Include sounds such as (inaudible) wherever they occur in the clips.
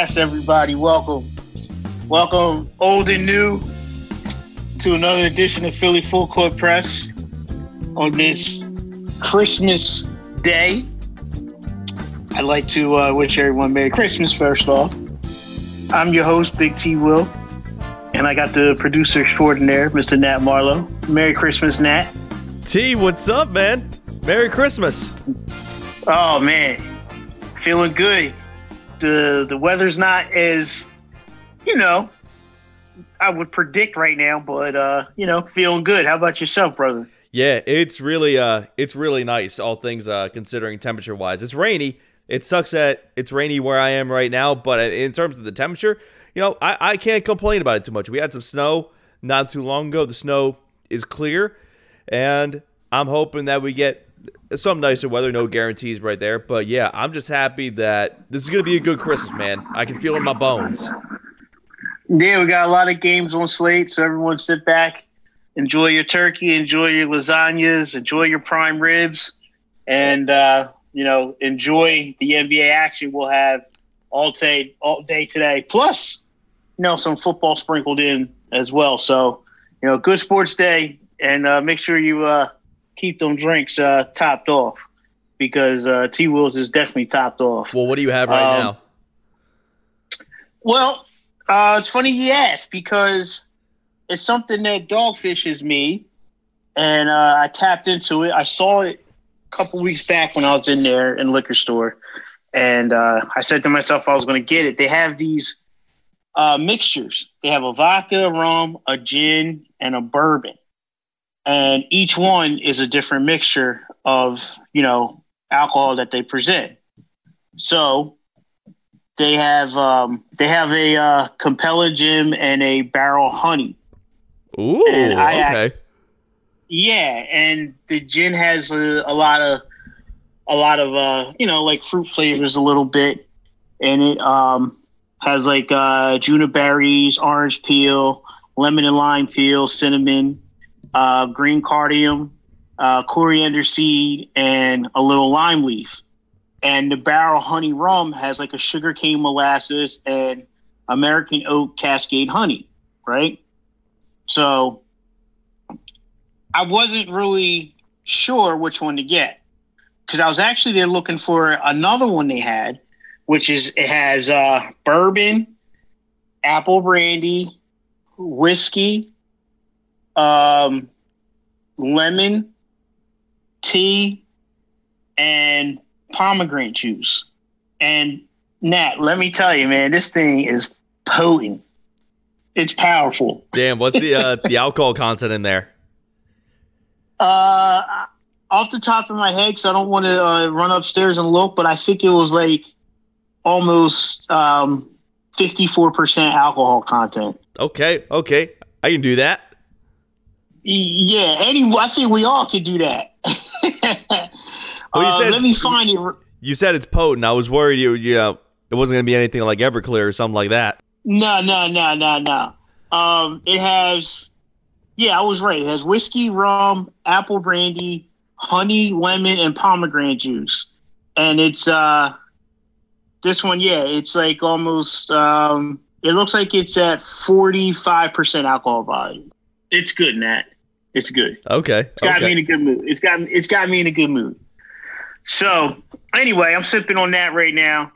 yes, everybody, welcome. Welcome, old and new, to another edition of Philly Full Court Press on this Christmas day. I'd like to uh, wish everyone Merry Christmas first off. I'm your host, Big T Wil, and I got the producer extraordinaire, Mr. Nat Marlowe. Merry Christmas, Nat. T, what's up, man? Merry Christmas. Oh man, feeling good. The the weather's not as you know I would predict right now, but uh, you know, feeling good. How about yourself, brother? Yeah, it's really uh it's really nice, all things uh considering temperature wise. It's rainy. It sucks that it's rainy where I am right now, but in terms of the temperature, you know, I, I can't complain about it too much. We had some snow not too long ago. The snow is clear, and I'm hoping that we get some nicer weather. No guarantees right there, but yeah, I'm just happy that this is gonna be a good Christmas, man. I can feel it in my bones. Yeah, we got a lot of games on slate, so everyone sit back, enjoy your turkey, enjoy your lasagnas, enjoy your prime ribs, and uh, you know, enjoy the NBA action we'll have all day, all day today. Plus, you know, some football sprinkled in as well. So, you know, good sports day, and uh, make sure you uh, keep them drinks uh, topped off because uh, T Wills is definitely topped off. Well, what do you have right Um, now? Well, uh, it's funny you ask because it's something that dogfishes me, and uh, I tapped into it. I saw it a couple weeks back when I was in there in liquor store, and uh, I said to myself I was going to get it. They have these uh, mixtures. They have a vodka, a rum, a gin, and a bourbon, and each one is a different mixture of you know alcohol that they present. So they have um, they have a uh, Capella Gin and a Barrel Honey. Ooh, okay. Yeah, and the gin has a, a lot of a lot of uh, you know like fruit flavors a little bit, and it um, has like uh, juniper berries, orange peel, lemon and lime peel, cinnamon, uh, green cardamom, uh, coriander seed, and a little lime leaf. And the barrel honey rum has like a sugarcane molasses and American oak cascade honey, right? So I wasn't really sure which one to get because I was actually there looking for another one they had, which is it has uh, bourbon, apple brandy, whiskey, um, lemon, tea, and pomegranate juice. And Nat, let me tell you, man, this thing is potent. It's powerful. Damn, what's the uh, (laughs) the alcohol content in there? Uh, off the top of my head, because I don't want to uh, run upstairs and look, but I think it was like almost um, 54% alcohol content. Okay, okay, I can do that. Y- Yeah, any, I think we all could do that. (laughs) Well, you Uh, said let it's- me find it. You said it's potent. I was worried you you know it wasn't gonna be anything like Everclear or something like that. No, no, no, no, no. Um, it has, yeah, I was right. It has whiskey, rum, apple brandy, honey, lemon, and pomegranate juice. And it's uh, this one, yeah, it's like almost. Um, it looks like it's at forty five percent alcohol volume. It's good, Nat. It's good. Okay, It's got me in a good mood. It's got it's got me in a good mood. So anyway, I'm sipping on that right now,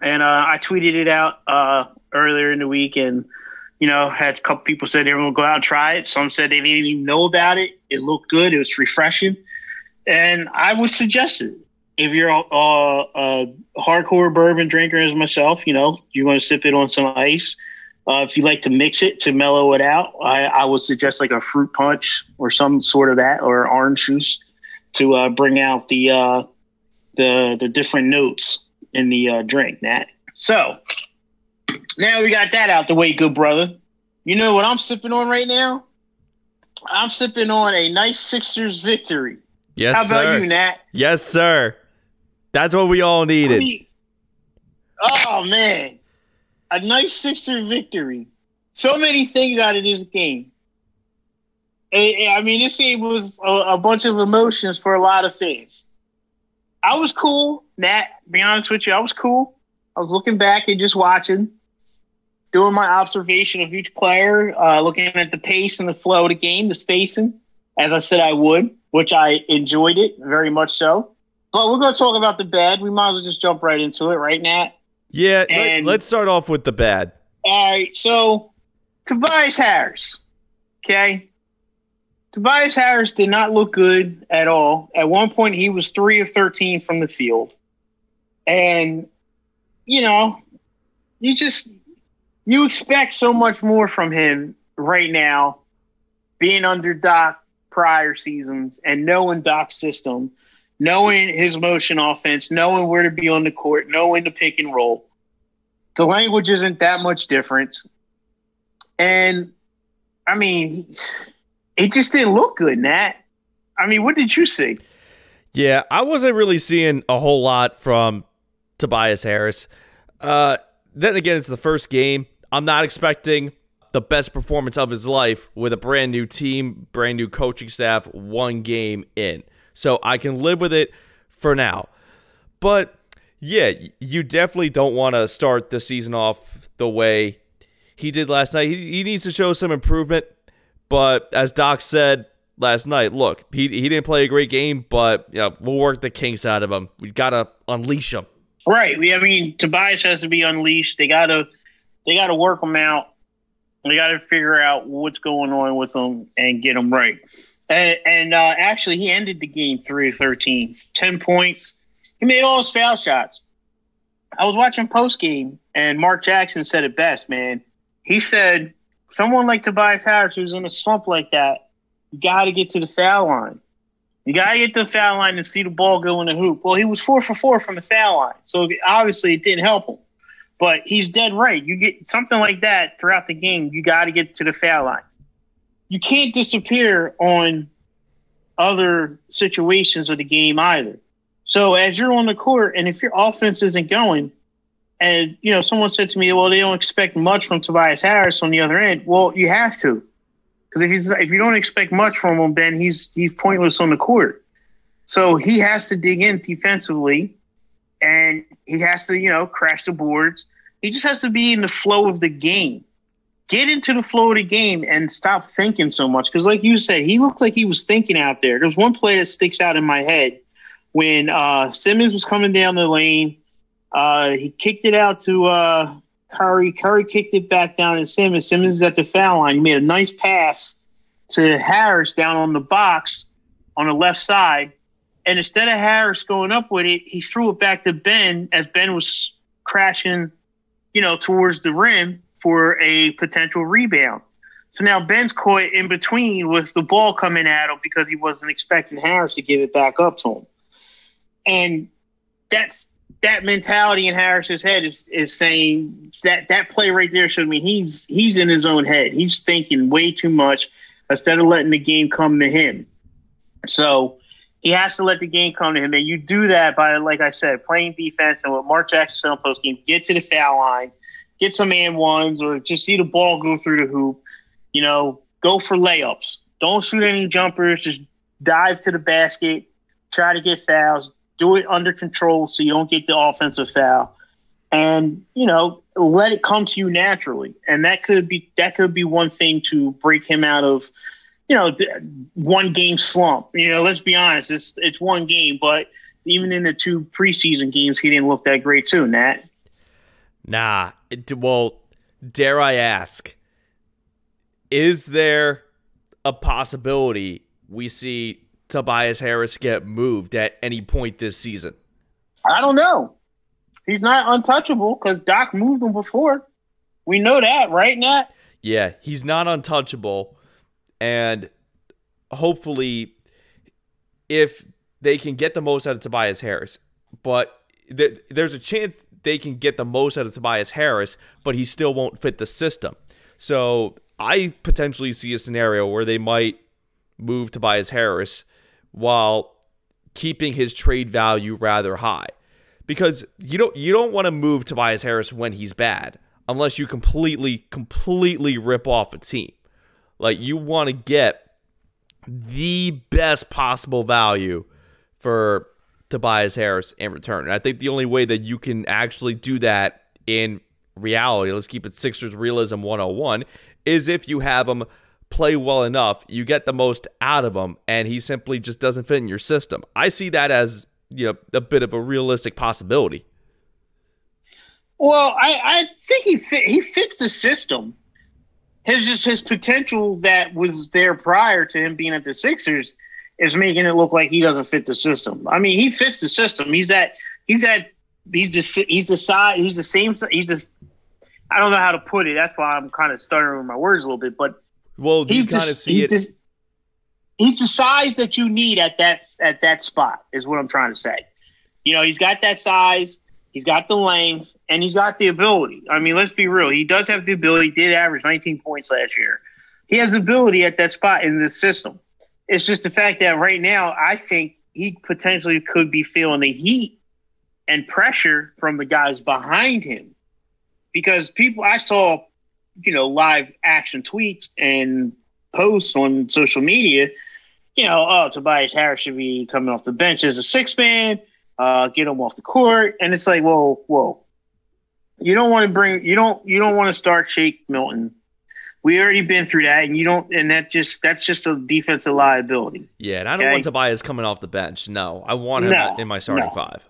and uh, I tweeted it out uh, earlier in the week, and you know, had a couple people said they were gonna go out and try it. Some said they didn't even know about it. It looked good. It was refreshing, and I would suggest it. If you're a, a, a hardcore bourbon drinker as myself, you know, you want to sip it on some ice. Uh, if you like to mix it to mellow it out, I, I would suggest like a fruit punch or some sort of that, or orange juice to uh, bring out the uh, the the different notes in the uh, drink. Nat. So now we got that out the way, good brother. You know what I'm sipping on right now? I'm sipping on a nice Sixers victory. Yes, How about sir. you, Nat? Yes, sir. That's what we all needed. Oh man, a nice Sixer victory. So many things out of this game. I mean, this game was a, bunch of emotions for a lot of fans. I was cool, Nat. Be honest with you, I was cool. I was looking back and just watching, doing my observation of each player, uh, looking at the pace and the flow of the game, the spacing, as I said I would, which I enjoyed it very much so. But we're going to talk about the bad. We might as well just jump right into it, right, Nat? Yeah, and, let, us start off with the bad. All right, so Tobias Harris, okay? Tobias Harris did not look good at all. At one point, he was 3 of 13 from the field. And, you know, you just, you expect so much more from him right now, being under Doc prior seasons and knowing Doc's system – knowing his motion offense, knowing where to be on the court, knowing the pick and roll. The language isn't that much different. And I mean, it just didn't look good, Nat. I mean, what did you see? Yeah, I wasn't really seeing a whole lot from Tobias Harris. Uh, then again, it's the first game. I'm not expecting the best performance of his life with a brand new team, brand new coaching staff, one game in. So I can live with it for now. But yeah, you definitely don't want to start the season off the way he did last night. He, he needs to show some improvement. But as Doc said last night, look, he, he didn't play a great game, but you know, we'll work the kinks out of him. We got to unleash him. Right. We I mean, Tobias has to be unleashed. They got to they got to work him out. They got to figure out what's going on with him and get him right. And, and uh, actually, he ended the game 3 of 13, 10 points. He made all his foul shots. I was watching post game, and Mark Jackson said it best, man. He said, someone like Tobias Harris who's in a slump like that, you got to get to the foul line. You got to get to the foul line and see the ball go in the hoop. Well, he was four for four from the foul line, so obviously it didn't help him. But he's dead right. You get something like that throughout the game, you got to get to the foul line you can't disappear on other situations of the game either. So as you're on the court, and if your offense isn't going, and you know, someone said to me, "Well, they don't expect much from Tobias Harris on the other end." Well, you have to, because if he's if you don't expect much from him, then he's he's pointless on the court. So he has to dig in defensively, and he has to you know crash the boards. He just has to be in the flow of the game get into the flow of the game and stop thinking so much. Because, like you said, he looked like he was thinking out there. There's one play that sticks out in my head when uh, Simmons was coming down the lane. Uh, he kicked it out to uh, Curry. Curry kicked it back down to Simmons. Simmons is at the foul line. He made a nice pass to Harris down on the box on the left side. And instead of Harris going up with it, he threw it back to Ben as Ben was crashing, you know, towards the rim for a potential rebound. So now Ben's caught in between with the ball coming at him because he wasn't expecting Harris to give it back up to him. And that's that mentality in Harris's head is, is saying that that play right there showed me he's he's in his own head. He's thinking way too much instead of letting the game come to him. So he has to let the game come to him. And you do that by, like I said, playing defense and what Mark Jackson said on post game, get to the foul line – get some and ones, or just see the ball go through the hoop. You know, go for layups. Don't shoot any jumpers. Just dive to the basket. Try to get fouls. Do it under control so you don't get the offensive foul. And you know, let it come to you naturally. And that could be that could be one thing to break him out of, you know, one game slump. You know, let's be honest. It's it's one game, but even in the two preseason games, he didn't look that great too, Nat. Nah. Well, dare I ask, is there a possibility we see Tobias Harris get moved at any point this season? I don't know. He's not untouchable because Doc moved him before. We know that, right, Nat? Yeah, he's not untouchable. And hopefully, if they can get the most out of Tobias Harris, but th- there's a chance they can get the most out of Tobias Harris, but he still won't fit the system. So I potentially see a scenario where they might move Tobias Harris while keeping his trade value rather high. Because you don't you don't want to move Tobias Harris when he's bad unless you completely completely rip off a team. Like you want to get the best possible value for Tobias Harris in return. And I think the only way that you can actually do that in reality, let's keep it Sixers realism 101, is if you have him play well enough, you get the most out of him, and he simply just doesn't fit in your system. I see that as you know a bit of a realistic possibility. Well, I, I think he fit, he fits the system. His just his potential that was there prior to him being at the Sixers is making it look like he doesn't fit the system. I mean, he fits the system. He's that he's that he's just he's the size he's the same he's just I don't know how to put it. That's why I'm kind of stuttering with my words a little bit. But well, he's kind of see he's it. The, he's the size that you need at that at that spot is what I'm trying to say. You know, he's got that size, he's got the length, and he's got the ability. I mean, let's be real. He does have the ability. He did average 19 points last year. He has the ability at that spot in this system. It's just the fact that right now, I think he potentially could be feeling the heat and pressure from the guys behind him. Because people, I saw, you know, live action tweets and posts on social media, you know, oh, Tobias Harris should be coming off the bench as a six man, uh, get him off the court. And it's like, whoa, whoa. You don't want to bring, you don't, you don't want to start Shake Milton we already been through that, and you don't, and that just that's just a defensive liability. Yeah, and I don't okay? want Tobias coming off the bench. No, I want him no, in my starting no. five.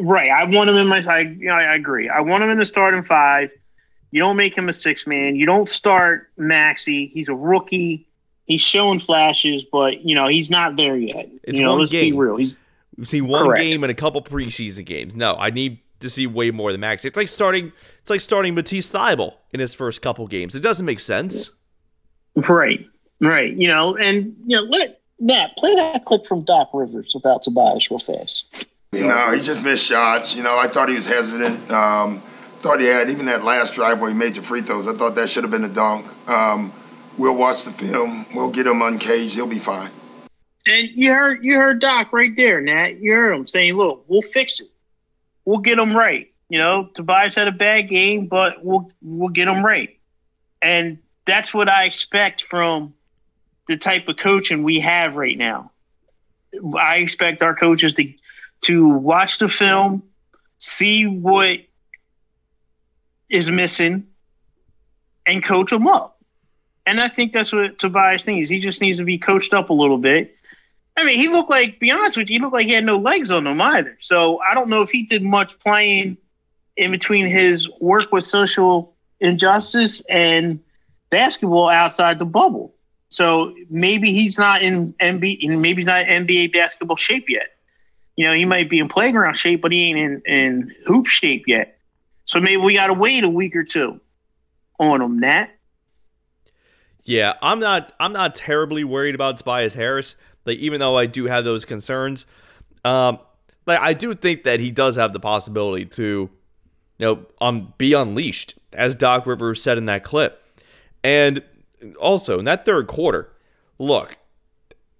Right, I want him in my. I, you know, I agree. I want him in the starting five. You don't make him a six man. You don't start Maxey. He's a rookie. He's showing flashes, but you know he's not there yet. It's you know, one let's game. be real. He's We've seen one correct. game and a couple preseason games. No, I need to see way more than Max. It's like starting it's like starting Matisse Thybulle in his first couple games. It doesn't make sense. Right. Right. You know, and you know, let Matt play that clip from Doc Rivers about Tobias real fast. No, he just missed shots. You know, I thought he was hesitant. Um, thought he had even that last drive where he made the free throws. I thought that should have been a dunk. Um, we'll watch the film. We'll get him uncaged. He'll be fine. And you heard you heard Doc right there, Nat. You heard him saying, "Look, we'll fix it." We'll get them right. You know, Tobias had a bad game, but we'll we'll get them right. And that's what I expect from the type of coaching we have right now. I expect our coaches to to watch the film, see what is missing, and coach them up. And I think that's what Tobias needs. He just needs to be coached up a little bit I mean, he looked like, be honest with you, he looked like he had no legs on him either. So I don't know if he did much playing in between his work with social injustice and basketball outside the bubble. So maybe he's not in NBA, maybe he's not NBA basketball shape yet. You know, he might be in playground shape, but he ain't in, in hoop shape yet. So maybe we got to wait a week or two on him, Nat. Yeah, I'm not. I'm not terribly worried about Tobias Harris. Like even though I do have those concerns, um, like I do think that he does have the possibility to, you know, um, be unleashed, as Doc Rivers said in that clip. And also in that third quarter, look,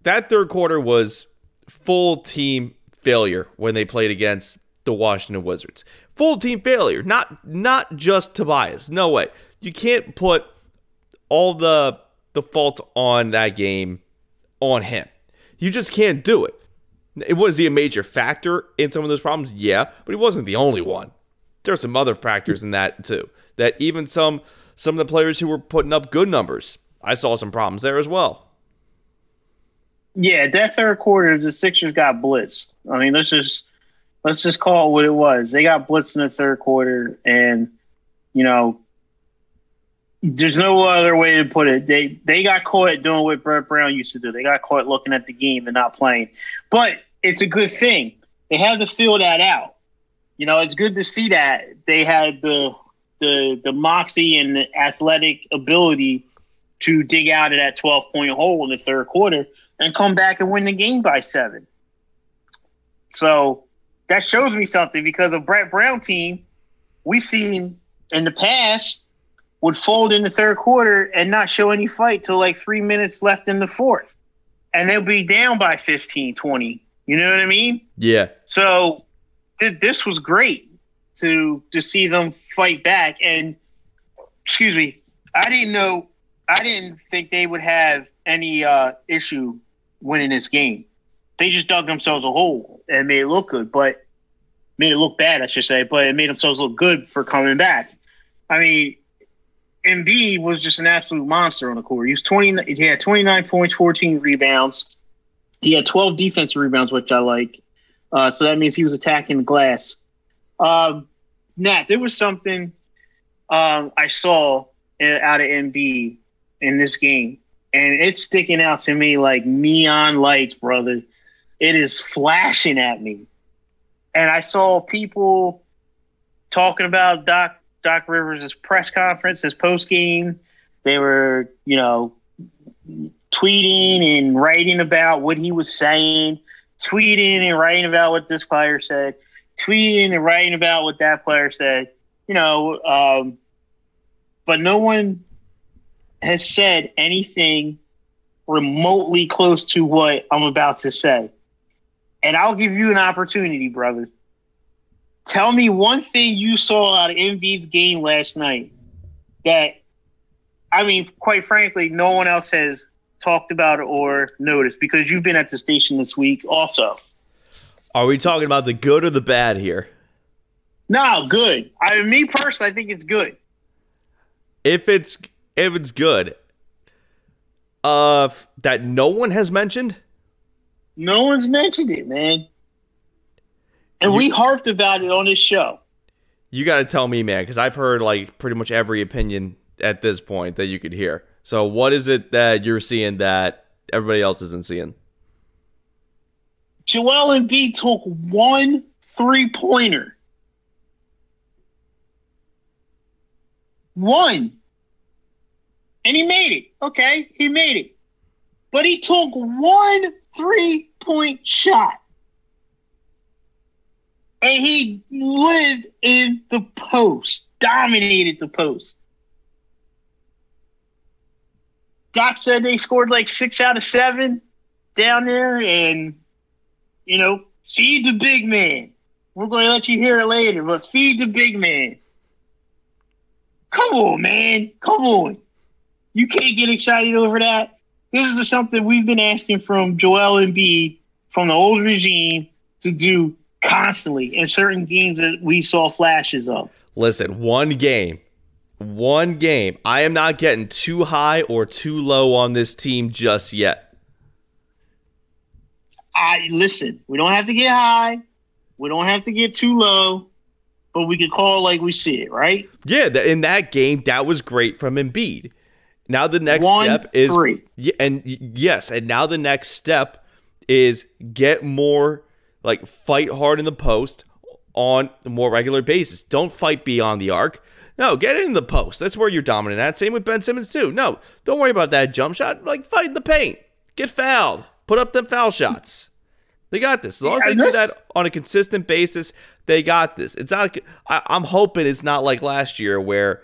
that third quarter was full team failure when they played against the Washington Wizards. Full team failure, not not just Tobias. No way. You can't put all the the fault on that game on him. You just can't do it. It was he a major factor in some of those problems? Yeah, but he wasn't the only one. There are some other factors in that too. That even some some of the players who were putting up good numbers, I saw some problems there as well. Yeah, that third quarter, the Sixers got blitzed. I mean, let's just let's just call it what it was. They got blitzed in the third quarter, and you know there's no other way to put it. They they got caught doing what Brett Brown used to do. They got caught looking at the game and not playing. But it's a good thing. They had to feel that out. You know, it's good to see that they had the the the moxie and the athletic ability to dig out of that 12 point hole in the third quarter and come back and win the game by seven. So that shows me something because of Brett Brown team, we've seen in the past would fold in the third quarter and not show any fight till like three minutes left in the fourth. And they'll be down by 15, 20. You know what I mean? Yeah. So th- this was great to to see them fight back. And excuse me, I didn't know, I didn't think they would have any uh, issue winning this game. they just dug themselves a hole and made it look good, but made it look bad, I should say, but it made themselves look good for coming back. I mean, Embiid was just an absolute monster on the court. He was twenty. He had twenty nine points, fourteen rebounds. He had twelve defensive rebounds, which I like. Uh, so that means he was attacking the glass. Um, Nat, there was something um, I saw out of Embiid in this game, and it's sticking out to me like neon lights, brother. It is flashing at me, and I saw people talking about Doc Doc Rivers' press conference, his post game. They were, you know, tweeting and writing about what he was saying, tweeting and writing about what this player said, tweeting and writing about what that player said. You know, um, but no one has said anything remotely close to what I'm about to say. And I'll give you an opportunity, brother. Tell me one thing you saw out of Embiid's game last night that, I mean, quite frankly, no one else has talked about or noticed because you've been at the station this week also. Are we talking about the good or the bad here? No, good. I me personally, I think it's good. If it's if it's good, uh, that no one has mentioned. No one's mentioned it, man. And you, we harped about it on this show. You got to tell me, man, because I've heard like pretty much every opinion at this point that you could hear. So, what is it that you're seeing that everybody else isn't seeing? Joel Embiid took one three pointer. One. And he made it. Okay, he made it. But he took one three point shot and he lived in the post, dominated the post. Doc said they scored like six out of seven down there, and you know, feed the big man. We're going to let you hear it later, but feed the big man. Come on, man. Come on. You can't get excited over that. This is something we've been asking from Joel Embiid from the old regime to do constantly in certain games that we saw flashes of. Listen, one game, one game. I am not getting too high or too low on this team just yet. I listen. We don't have to get high. We don't have to get too low, but we can call like we see it, right? Yeah, in that game, that was great from Embiid. Now the next One, step is three. and yes, and now the next step is get more like fight hard in the post on a more regular basis. Don't fight beyond the arc. No, get in the post. That's where you're dominant at. Same with Ben Simmons too. No, don't worry about that jump shot. Like fight in the paint. Get fouled. Put up them foul shots. They got this. As long as they do that on a consistent basis, they got this. It's not. I, am hoping it's not like last year where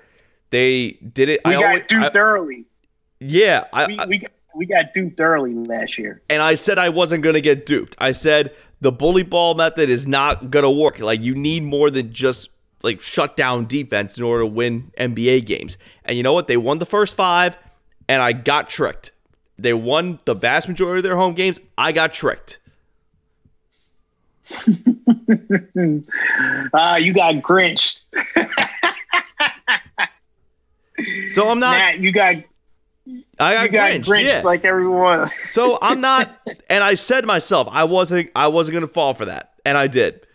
they did it. We I got always, duped I, early. Yeah, I, we, we, got, we got duped early last year. And I said I wasn't going to get duped. I said the bully ball method is not going to work. Like you need more than just like shut down defense in order to win NBA games. And you know what? They won the first 5 and I got tricked. They won the vast majority of their home games. I got tricked. (laughs) Ah, uh, you got grinched. (laughs) so I'm not. Matt, you got I got, you got grinched, grinched yeah. like everyone. (laughs) so I'm not, and I said to myself, I wasn't, I wasn't gonna fall for that, and I did.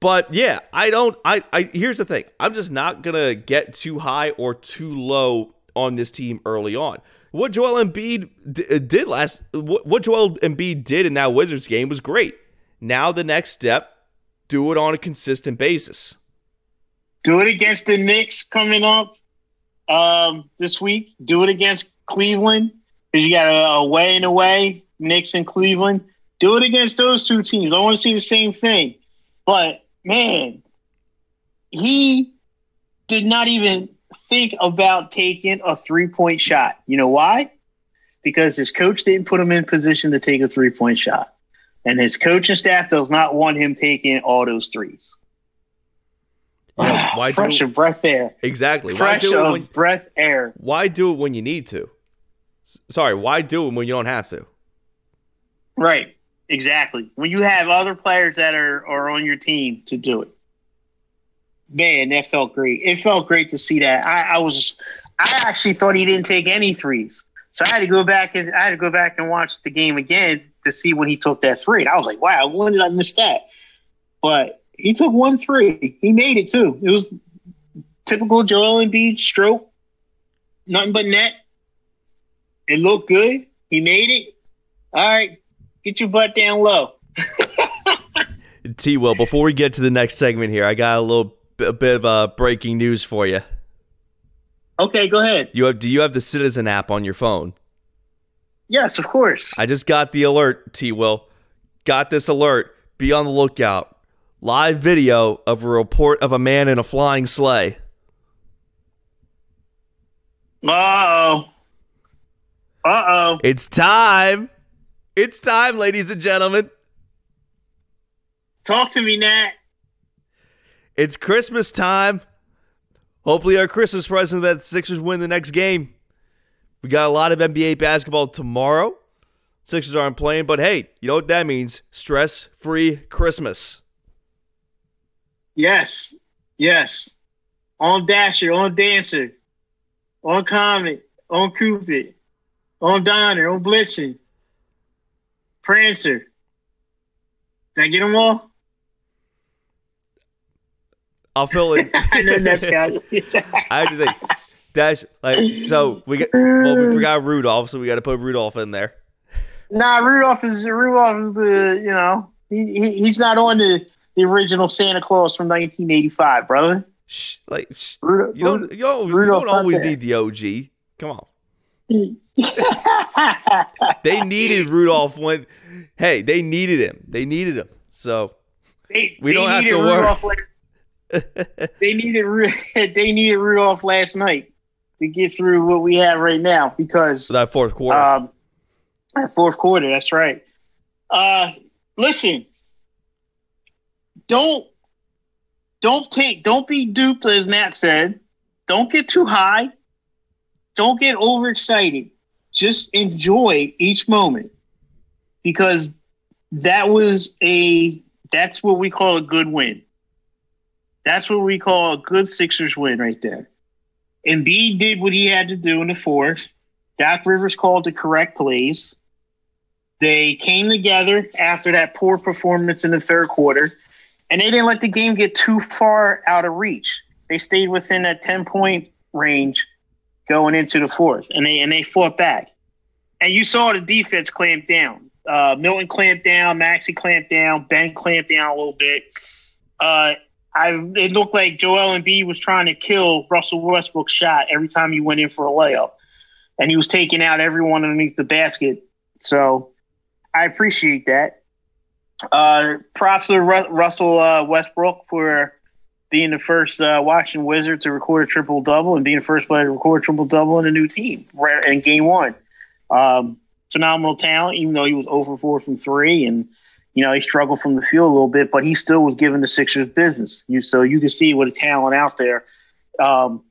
But yeah, I don't. I, I here's the thing. I'm just not gonna get too high or too low on this team early on. What Joel Embiid d- uh, did last, what, what Joel Embiid did in that Wizards game was great. Now the next step, do it on a consistent basis. Do it against the Knicks coming up um, this week. Do it against Cleveland because you got a away and away, Knicks and Cleveland. Do it against those two teams. I want to see the same thing. But man, he did not even think about taking a three point shot. You know why? Because his coach didn't put him in position to take a three point shot. And his coaching staff does not want him taking all those threes. (sighs) why fresh do, of breath air. Exactly. Fresh why do of when, breath air. Why do it when you need to? Sorry, why do it when you don't have to? Right. Exactly. When you have other players that are, are on your team to do it. Man, that felt great. It felt great to see that. I, I was I actually thought he didn't take any threes. So I had to go back and I had to go back and watch the game again to see when he took that three. And I was like, wow, when did I miss that? But he took one three. He made it too. It was typical Joel Embiid stroke, nothing but net. It looked good. He made it. All right, get your butt down low. (laughs) T. Wil, before we get to the next segment here, I got a little a bit of uh, breaking news for you. Okay, go ahead. You have? Do you have the Citizen app on your phone? Yes, of course. I just got the alert, T. Wil. Got this alert. Be on the lookout. Live video of a report of a man in a flying sleigh. Uh oh. Uh oh. It's time. It's time, ladies and gentlemen. Talk to me, Nat. It's Christmas time. Hopefully, our Christmas present that Sixers win the next game. We got a lot of NBA basketball tomorrow. Sixers aren't playing, but hey, you know what that means? Stress free Christmas. Yes. Yes. On Dasher, on Dancer, on Comet, on Cupid, on Donner, on Blitzen, Prancer. Did I get them all? I'll fill in. (laughs) I know that's (laughs) I have to think. Dash like so we get well we forgot Rudolph, so we got to put Rudolph in there. Nah, Rudolph is Rudolph is the you know he, he he's not on the the original Santa Claus from 1985, brother. Shh, like shh, Rudolph, you don't you don't, you don't always need the OG. Come on. (laughs) They needed Rudolph when hey, they needed him. They needed him. So They, We they don't have to worry. (laughs) They needed (laughs) they needed Rudolph last night to get through what we have right now because that fourth quarter. um, that fourth quarter. That's right. Uh, listen, don't don't take don't be duped as Nat said. Don't get too high. Don't get overexcited. Just enjoy each moment because that was a that's what we call a good win. That's what we call a good Sixers win right there. Embiid did what he had to do in the fourth. Doc Rivers called the correct plays. They came together after that poor performance in the third quarter, and they didn't let the game get too far out of reach. They stayed within that 10 point range going into the fourth, and they and they fought back. And you saw the defense clamp down. Uh, Milton clamped down, Maxey clamped down, Ben clamped down a little bit. Uh, I it looked like Joel Embiid was trying to kill Russell Westbrook's shot every time he went in for a layup, and he was taking out everyone underneath the basket. So I appreciate that. Uh, props to Ru- Russell uh, Westbrook for being the first uh, Washington Wizard to record a triple double and being the first player to record a triple double in a new team right in game one. Um, phenomenal talent, even though he was over four from three and you know he struggled from the field a little bit, but he still was giving the Sixers business. You so you can see what a talent out there. Um,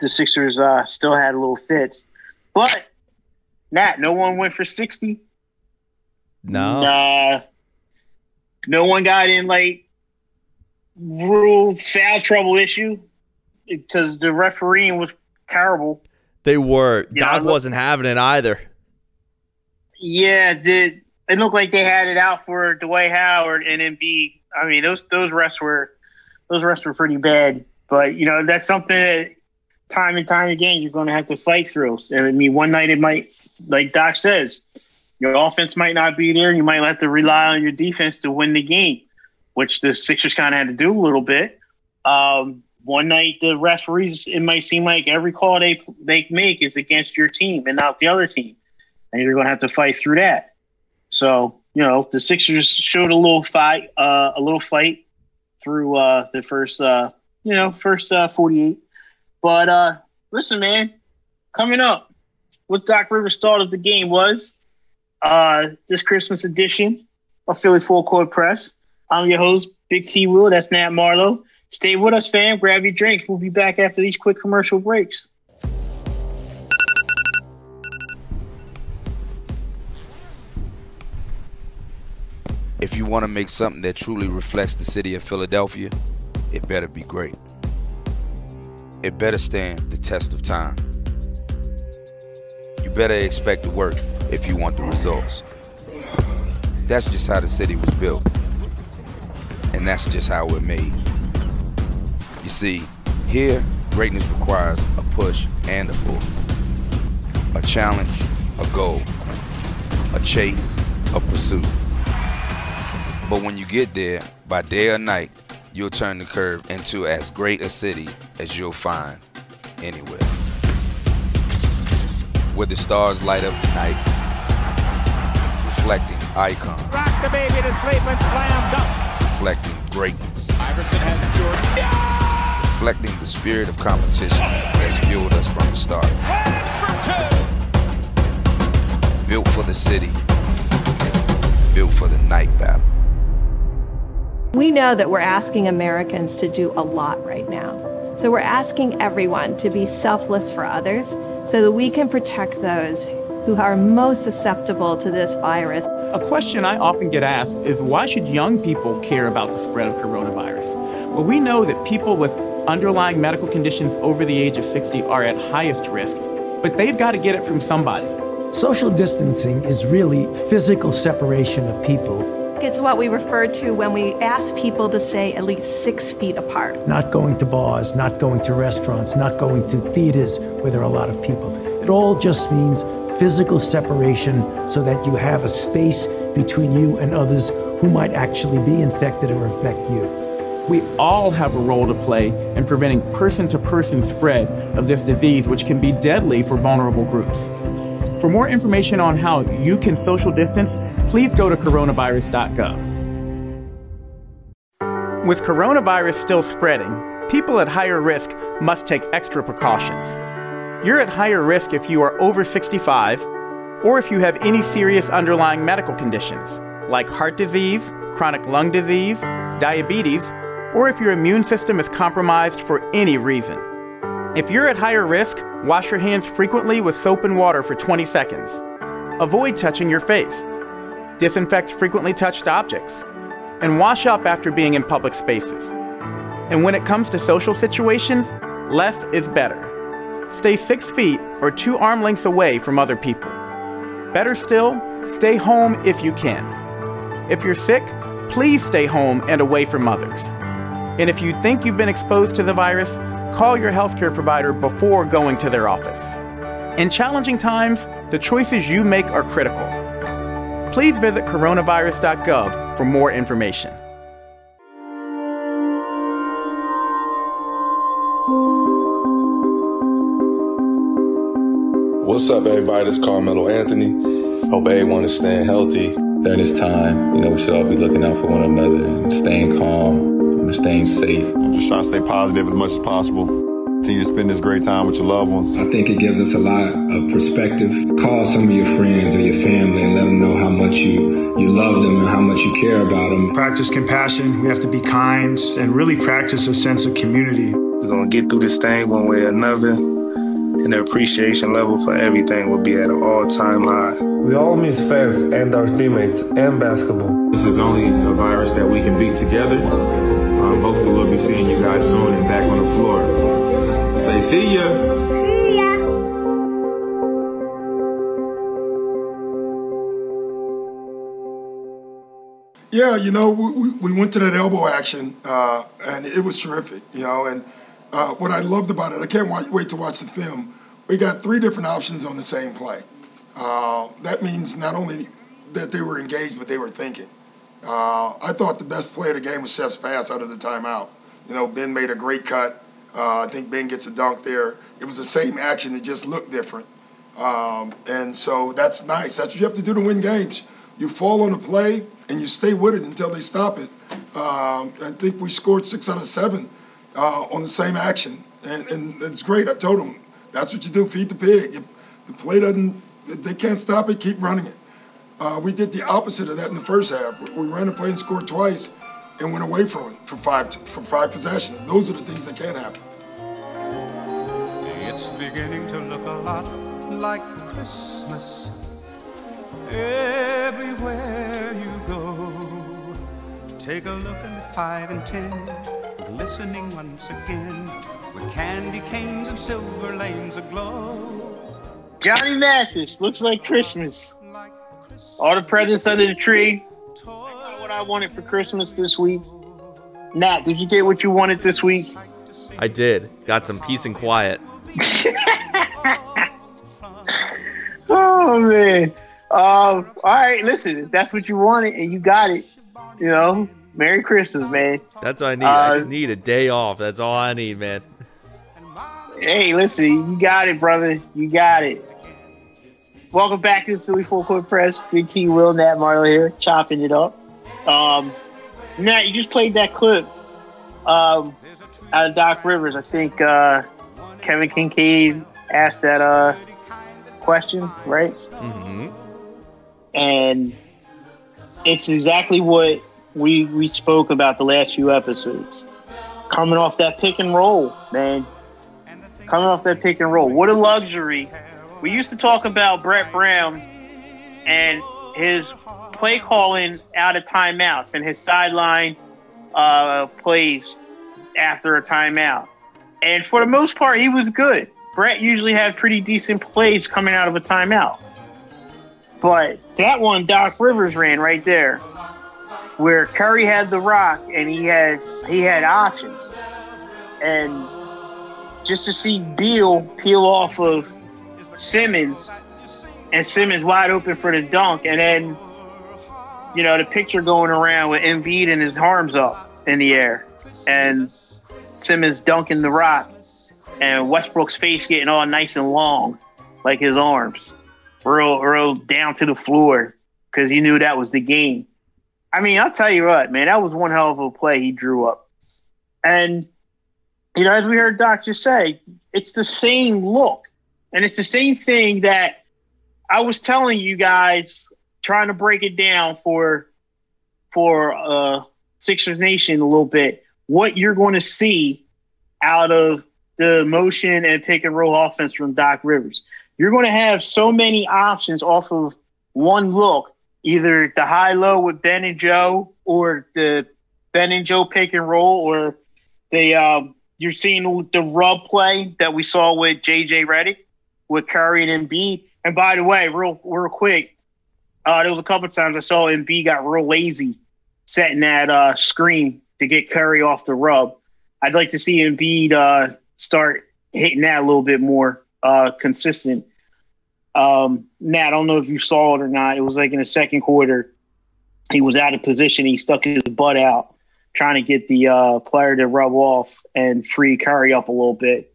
the Sixers uh, still had a little fits, but Nat, no one went for sixty. no. Uh, no one got in like rule foul trouble issue because the refereeing was terrible. They were. Yeah, Doc look- wasn't having it either. Yeah, did it looked like they had it out for Dwight Howard and Embiid. I mean, those those refs were those refs were pretty bad. But you know, that's something that time and time again you're going to have to fight through. I mean, one night it might, like Doc says, your offense might not be there. You might have to rely on your defense to win the game, which the Sixers kind of had to do a little bit. Um, one night the referees, it might seem like every call they they make is against your team and not the other team, and you're going to have to fight through that. So you know the Sixers showed a little fight, uh, a little fight through uh, the first, uh, you know, first uh, 48. But uh, listen, man, coming up, what Doc Rivers thought of the game was uh, this Christmas edition of Philly Full Court Press. I'm your host, Big T Wil. That's Nat Marlowe. Stay with us, fam. Grab your drinks. We'll be back after these quick commercial breaks. If you want to make something that truly reflects the city of Philadelphia, it better be great. It better stand the test of time. You better expect to work if you want the results. That's just how the city was built. And that's just how we're made. You see, here, greatness requires a push and a pull, a challenge, a goal, a chase, a pursuit. But when you get there, by day or night, you'll turn the curve into as great a city as you'll find anywhere. Where the stars light up the night, reflecting icons. Rock the baby to sleep and slam dunk. Reflecting greatness. Iverson has Jordan. Yeah! reflecting the spirit of competition that's fueled us from the start. Built for the city, built for the night battle. We know that we're asking Americans to do a lot right now. So we're asking everyone to be selfless for others so that we can protect those who are most susceptible to this virus. A question I often get asked is why should young people care about the spread of coronavirus? Well, we know that people with underlying medical conditions over the age of 60 are at highest risk, but they've got to get it from somebody. Social distancing is really physical separation of people. It's what we refer to when we ask people to stay at least six feet apart. Not going to bars, not going to restaurants, not going to theaters where there are a lot of people. It all just means physical separation so that you have a space between you and others who might actually be infected or infect you we all have a role to play in preventing person to person spread of this disease, which can be deadly for vulnerable groups. For more information on how you can social distance, please go to coronavirus.gov. With coronavirus still spreading, people at higher risk must take extra precautions. You're at higher risk if you are over 65 or if you have any serious underlying medical conditions like heart disease, chronic lung disease, diabetes, or if your immune system is compromised for any reason. If you're at higher risk, wash your hands frequently with soap and water for 20 seconds. Avoid touching your face. Disinfect frequently touched objects. And wash up after being in public spaces. And when it comes to social situations, less is better. Stay six feet or two arm lengths away from other people. Better still, stay home if you can. If you're sick, please stay home and away from others. And if you think you've been exposed to the virus, call your healthcare provider before going to their office. In challenging times, the choices you make are critical. Please visit coronavirus.gov for more information. What's up, everybody? This is Carmelo Anthony. Hope everyone is staying healthy during this time. You know, we should all be looking out for one another and staying calm and staying safe. I'm just trying to stay positive as much as possible. Continue to spend this great time with your loved ones. I think it gives us a lot of perspective. Call some of your friends or your family and let them know how much you, you love them and how much you care about them. Practice compassion. We have to be kind and really practice a sense of community. We're going to get through this thing one way or another and the appreciation level for everything will be at an all-time high. We all miss fans and our teammates and basketball. This is only a virus that we can beat together. Um, hopefully we'll be seeing you guys soon and back on the floor. Say see ya. See ya. Yeah, you know, we, we went to that elbow action, uh, and it was terrific, you know, and uh, what I loved about it, I can't wait to watch the film. We got three different options on the same play. Uh, that means not only that they were engaged, but they were thinking. Uh, I thought the best play of the game was Seth's pass out of the timeout. You know, Ben made a great cut. Uh, I think Ben gets a dunk there. It was the same action, it just looked different. Um, and so that's nice. That's what you have to do to win games. You fall on a play and you stay with it until they stop it. Um, I think we scored six out of seven uh, on the same action, and, and it's great. I told them that's what you do. Feed the pig. If the play doesn't, they can't stop it, keep running it. Uh, we did the opposite of that in the first half. We ran the play and scored twice, and went away from it for five for five possessions. Those are the things that can happen. It's beginning to look a lot like Christmas everywhere you go. Take a look at the five and ten, glistening once again, with candy canes and silver lanes aglow. Johnny Mathis looks like Christmas. All the presents under the tree. I got what I wanted for Christmas this week. Nat, did you get what you wanted this week? I did. Got some peace and quiet. (laughs) Oh man. Um, all right, listen, if that's what you wanted and you got it, you know, Merry Christmas, man. That's what I need. I Uh, just need a day off. That's all I need, man. Hey, listen, you got it, brother. You got it. Welcome back to the Philly Full Court Press. Big T Wil Nat Marlowe here, chopping it up. Um, Nat, you just played that clip um, out of Doc Rivers. I think uh, Kevin Kincaid asked that uh, question, right? Mm-hmm. and it's exactly what we we spoke about the last few episodes. Coming off that pick and roll, man. Coming off that pick and roll. What a luxury. We used to talk about Brett Brown and his play calling out of timeouts and his sideline uh, plays after a timeout. And for the most part, he was good. Brett usually had pretty decent plays coming out of a timeout. But that one Doc Rivers ran right there, where Curry had the rock and he had he had options, and just to see Beal peel off of Simmons, and Simmons wide open for the dunk, and then you know the picture going around with Embiid and his arms up in the air, and Simmons dunking the rock, and Westbrook's face getting all nice and long, like his arms real, real down to the floor because he knew that was the game. I mean, I'll tell you what, man, that was one hell of a play he drew up. And, you know, as we heard Doc just say, it's the same look. And it's the same thing that I was telling you guys, trying to break it down for for uh Sixers Nation a little bit, what you're going to see out of the motion and pick and roll offense from Doc Rivers you're going to have so many options off of one look, either the high low with Ben and Joe, or the Ben and Joe pick and roll, or the um, you're seeing the rub play that we saw with JJ Redick with Curry and Embiid. And by the way, real real quick, uh, there was a couple times I saw Embiid got real lazy setting that uh, screen to get Curry off the rub. I'd like to see Embiid uh, start hitting that a little bit more uh, consistent. Um, Nat, I don't know if you saw it or not. It was like in the second quarter, he was out of position. He stuck his butt out trying to get the uh, player to rub off and free Curry up a little bit.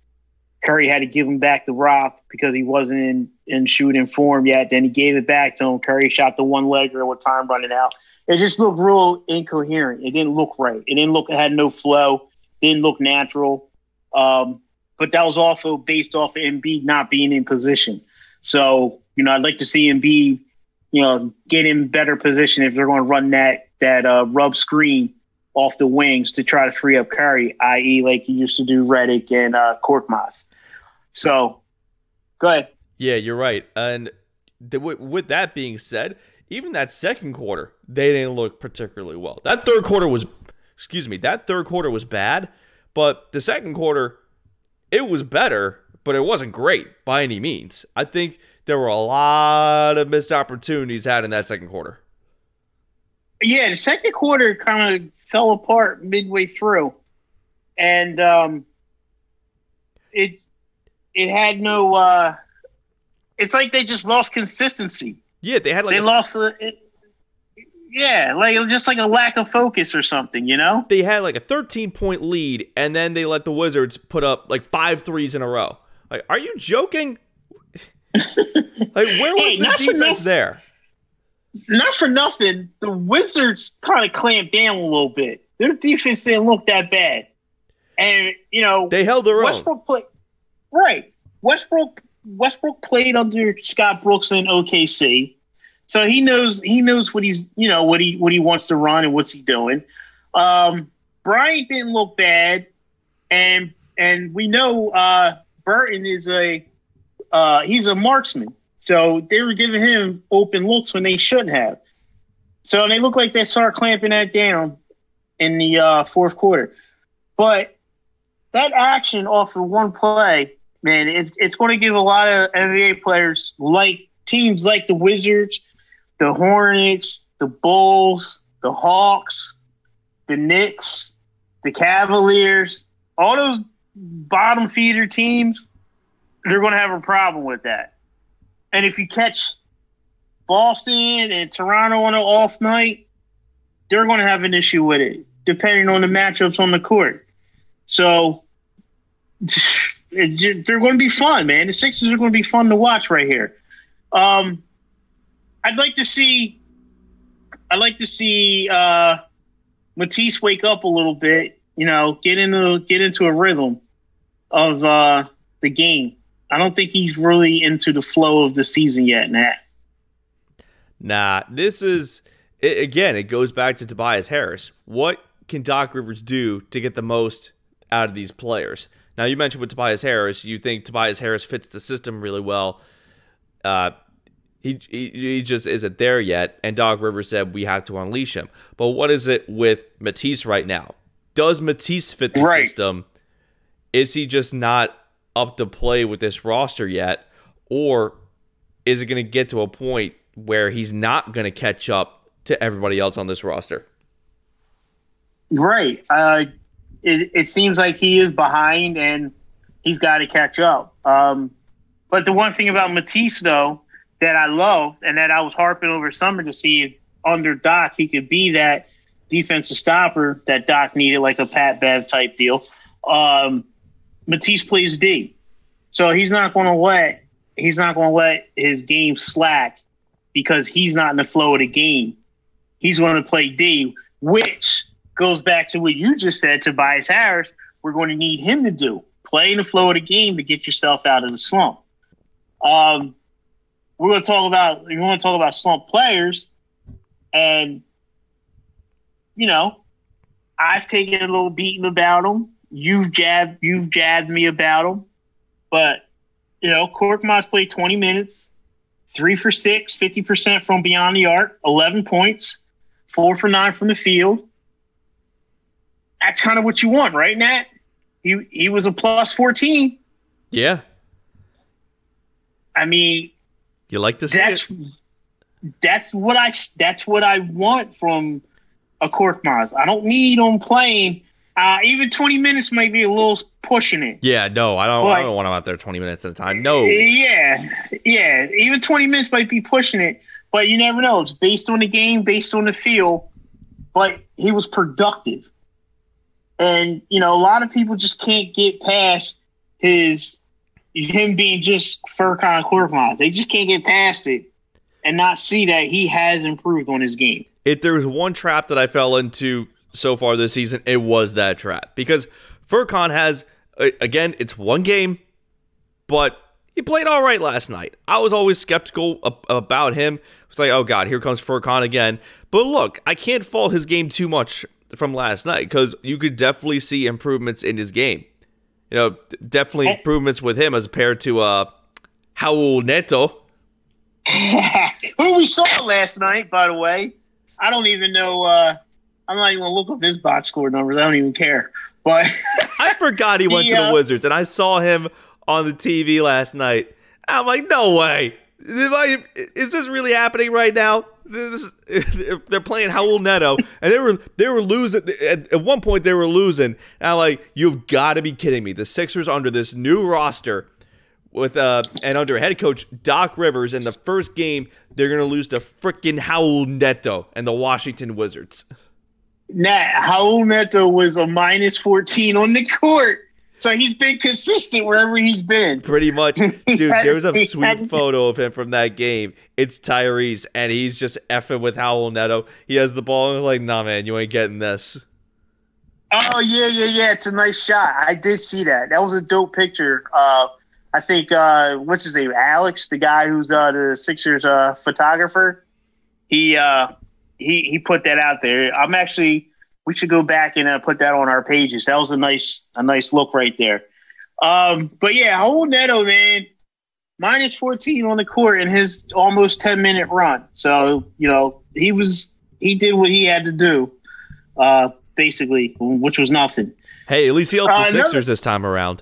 Curry had to give him back the rock because he wasn't in, in shooting form yet. Then he gave it back to him. Curry shot the one legger with time running out. It just looked real incoherent. It didn't look right. It didn't look. It had no flow. Didn't look natural. Um, but that was also based off of Embiid not being in position. So, you know, I'd like to see Embiid, you know, get in better position if they're going to run that that uh, rub screen off the wings to try to free up Curry, i.e., like he used to do Redick and uh, Korkmaz. So, go ahead. Yeah, you're right. And th- with that being said, even that second quarter, they didn't look particularly well. That third quarter was, excuse me, that third quarter was bad, but the second quarter, it was better, but it wasn't great by any means. I think there were a lot of missed opportunities had in that second quarter. Yeah, the second quarter kind of fell apart midway through, and um, it it had no. Uh, it's like they just lost consistency. Yeah, they had like they a- lost the. It, yeah, like it was just like a lack of focus or something, you know. They had like a 13 point lead, and then they let the Wizards put up like five threes in a row. Like, are you joking? (laughs) like, where was Hey, the defense nothing. there? Not for nothing, the Wizards kind of clamped down a little bit. Their defense didn't look that bad, and you know They held their own. Westbrook played right. Westbrook Westbrook played under Scott Brooks in OKC, so he knows he knows what he's you know what he what he wants to run and what's he doing. Um, Bryant didn't look bad, and and we know uh, Burton is a uh, he's a marksman, so they were giving him open looks when they shouldn't have. So they look like they start clamping that down. in the uh, fourth quarter. But that action off of one play, man, it, it's going to give a lot of NBA players like teams like the Wizards, the Hornets, the Bulls, the Hawks, the Knicks, the Cavaliers, all those bottom feeder teams, they're going to have a problem with that. And if you catch Boston and Toronto on an off night, they're going to have an issue with it, depending on the matchups on the court. So (laughs) they're going to be fun, man. The Sixers are going to be fun to watch right here. Um, I'd like to see, I'd like to see uh, Matisse wake up a little bit. You know, get into get into a rhythm of uh, the game. I don't think he's really into the flow of the season yet, Nat. Nah, this is it, again. It goes back to Tobias Harris. What can Doc Rivers do to get the most out of these players? Now, you mentioned with Tobias Harris, you think Tobias Harris fits the system really well. Uh, he, he, he just isn't there yet, and Doc Rivers said we have to unleash him. But what is it with Matisse right now? Does Matisse fit the Right. system? Is he just not up to play with this roster yet, or is it going to get to a point where he's not going to catch up to everybody else on this roster? Right. Uh, it, it seems like he is behind and he's got to catch up. Um, but the one thing about Matisse, though, that I love and that I was harping over summer to see if under Doc he could be that defensive stopper that Doc needed, like a Pat Bev type deal. Um, Matisse plays D, so he's not going to let he's not going to let his game slack because he's not in the flow of the game. He's going to play D, which goes back to what you just said, Tobias Harris. We're going to need him to do play in the flow of the game to get yourself out of the slump. Um, we're going to talk about you want to talk about slump players, and you know, I've taken a little beating about them. You've jabbed you've jabbed me about them, but you know, Korkmaz played 20 minutes, three for six, 50% from beyond the arc, 11 points, four for nine from the field. That's kind of what you want, right, Nat? He he was a plus 14. Yeah, I mean, you like to see that's it. that's what I that's what I want from a Korkmaz. I don't need him playing. Uh, even 20 minutes might be a little pushing it. Yeah, no, I don't. I But- don't want him out there 20 minutes at a time. No, Yeah, yeah. Even 20 minutes might be pushing it, but you never know. It's based on the game, based on the feel. But he was productive. And, you know, a lot of people just can't get past his him being just Furkan Korkmaz. They just can't get past it and not see that he has improved on his game. If there was one trap that I fell into so far this season, it was that trap because Furkan has again, it's one game, but he played all right last night. I was always skeptical ab- about him. It's like, oh god, here comes Furkan again. But look, I can't fault his game too much from last night because you could definitely see improvements in his game. You know, definitely improvements with him as compared to uh, Raul Neto. (laughs) Who we saw last night, by the way. I don't even know. Uh, I'm not even to look up his box score numbers. I don't even care. But (laughs) I forgot he went He, to the uh, Wizards, and I saw him on the TV last night. I'm like, no way. I- Is this really happening right now? This is, (laughs) they're playing Raul Neto, and they were they were losing. At, at one point, they were losing. And I'm like, you've got to be kidding me. The Sixers under this new roster with uh and under head coach Doc Rivers in the first game, they're gonna lose to freaking Raul Neto and the Washington Wizards. Nat, Raul Neto was a minus 14 on the court. So he's been consistent wherever he's been. Pretty much, (laughs) dude. had- There's a (laughs) sweet photo of him from that game. It's Tyrese, and he's just effing with Raul Neto. He has the ball, and he's like, "Nah, man, you ain't getting this." Oh, yeah, yeah, yeah. It's a nice shot. I did see that. That was a dope picture. Uh, I think, uh, what's his name? Alex, the guy who's uh, the Sixers uh, photographer. He, uh, he he put that out there. I'm actually we should go back and uh, put that on our pages. That was a nice a nice look right there. Um, but yeah, Raul Neto, man, minus 14 on the court in his almost 10 minute run. So you know he was he did what he had to do. Uh, basically, which was nothing. Hey, at least he helped the another- Sixers this time around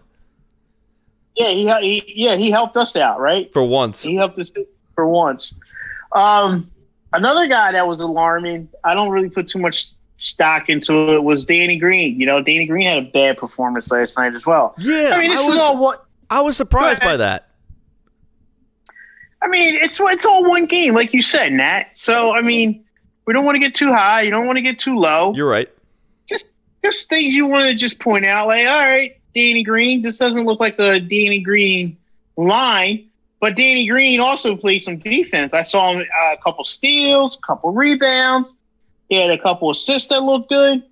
Yeah, he, he yeah he helped us out, right? for once. He helped us for once. Um, another guy that was alarming. I don't really put too much stock into it. Was Danny Green? You know, Danny Green had a bad performance last night as well. Yeah, I mean, this I is was- all what. I was surprised by that. I mean, it's it's all one game, like you said, Nat. So I mean, we don't want to get too high. You don't want to get too low. You're right. just just things you want to just point out, like, all right, Danny Green. This doesn't look like a Danny Green line, but Danny Green also played some defense. I saw him uh, a couple steals, a couple rebounds. He had a couple assists that looked good.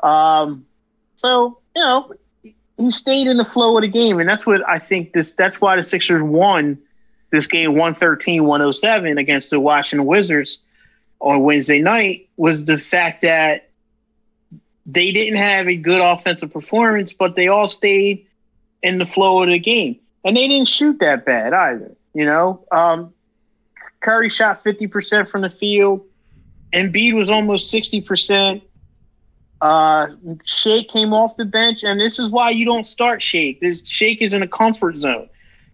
Um, so you know, he stayed in the flow of the game, and that's what I think. This that's why the Sixers won this game 113-107 against the Washington Wizards on Wednesday night was the fact that they didn't have a good offensive performance, but they all stayed in the flow of the game. And they didn't shoot that bad either. You know, um, Curry shot 50% from the field. Embiid was almost 60%. Uh, Shake came off the bench, and this is why you don't start Shake. This Shake is in a comfort zone.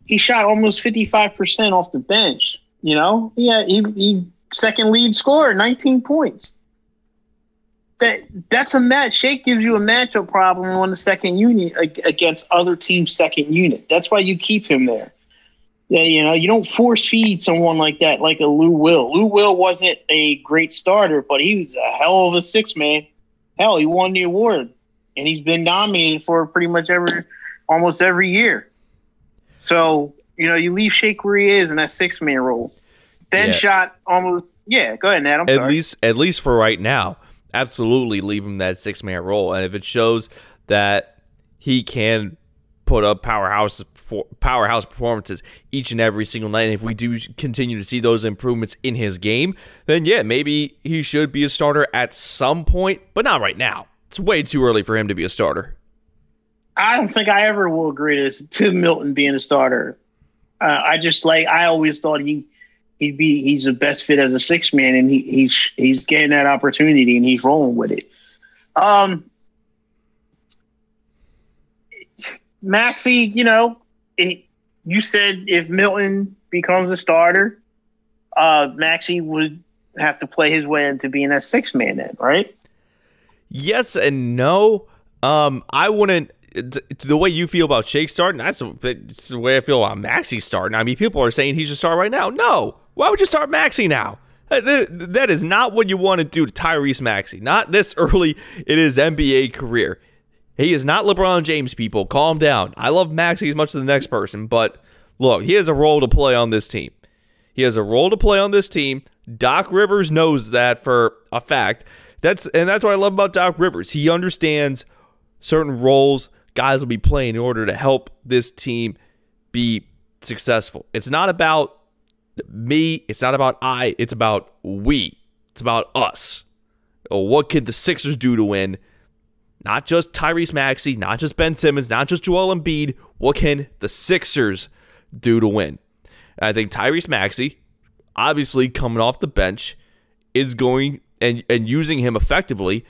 He shot almost 55% off the bench. You know, yeah, he, he second lead scorer, 19 points that that's a match. Shake gives you a matchup problem on the second unit against other teams' second unit. That's why you keep him there. Yeah, you know, you don't force feed someone like that, like a Lou Will. Lou Will wasn't a great starter, but he was a hell of a six man. Hell, he won the award, and he's been nominated for pretty much every, almost every year. So you know, you leave Shake where he is in that six man role. Ben Yeah. shot almost. Yeah, go ahead. I'm at sorry. least at least for right now absolutely leave him that six man role. And if it shows that he can put up powerhouse powerhouse performances each and every single night and if we do continue to see those improvements in his game then yeah maybe he should be a starter at some point but not right now. It's way too early for him to be a starter. I don't think I ever will agree to, to Milton being a starter. Uh, I just like I always thought he he'd be he's the best fit as a six man, and he, he's he's getting that opportunity and he's rolling with it. Um, Maxey, you know, it, you said if Milton becomes a starter, uh, Maxey would have to play his way into being a six man then, right? Yes and no. Um, I wouldn't. The way you feel about Shake starting, that's the, way I feel about Maxey starting. I mean, people are saying he should start right now. No, why would you start Maxey now? Uh, that- that- that is not what you want to do to Tyrese Maxey. Not this (laughs) early in his NBA career. He is not LeBron James. People, calm down. I love Maxey as much as the next person, but look, he has a role to play on this team. He has a role to play on this team. Doc Rivers knows that for a fact. That's and that's what I love about Doc Rivers. He understands certain roles guys will be playing in order to help this team be successful. It's not about me, it's not about I, it's about we. It's about us. Or what can the Sixers do to win? Not just Tyrese Maxey, not just Ben Simmons, not just Joel Embiid. What can the Sixers do to win? And I think Tyrese Maxey, obviously coming off the bench, is going and and using him effectively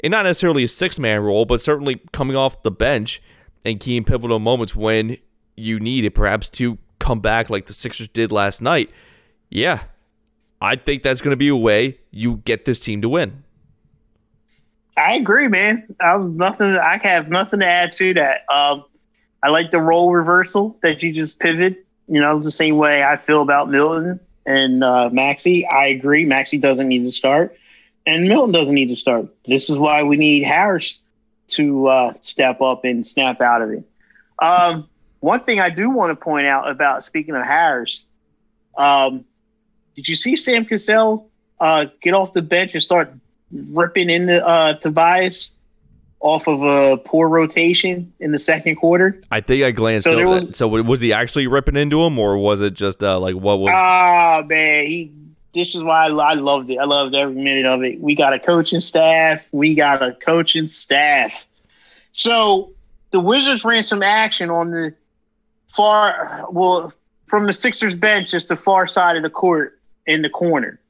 and not necessarily a six man role, but certainly coming off the bench and key pivotal moments when you need it, perhaps to come back like the Sixers did last night. Yeah, I think that's going to be a way you get this team to win. I agree, man. I nothing. I have nothing to add to that. Um, I like the role reversal that you just pivot. You know, the same way I feel about Milton and uh, Maxey. I agree. Maxey doesn't need to start, and Milton doesn't need to start. This is why we need Harris to uh, step up and snap out of it. Um, one thing I do want to point out about speaking of Harris, um, did you see Sam Cassell uh, get off the bench and start ripping into uh, Tobias off of a poor rotation in the second quarter? I think I glanced So over was- So was he actually ripping into him, or was it just uh, like what was? Ah, man, he. This is why I, I loved it. I loved every minute of it. We got a coaching staff. We got a coaching staff. So the Wizards ran some action on the far, well, from the Sixers bench, just the far side of the court in the corner.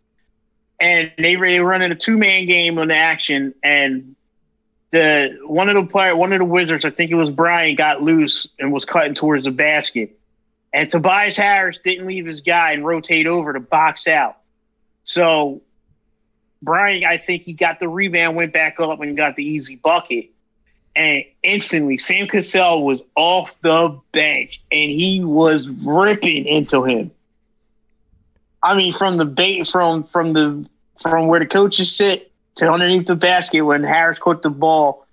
and they were they running a two man game on the action, and the one of the player, one of the wizards, I think it was Brian, got loose and was cutting towards the basket, and Tobias Harris didn't leave his guy and rotate over to box out. So Brian, I think he got the rebound, went back up, and got the easy bucket. And instantly, Sam Cassell was off the bench, and he was ripping into him. I mean, from the bait, from from the from where the coaches sit to underneath the basket when Harris caught the ball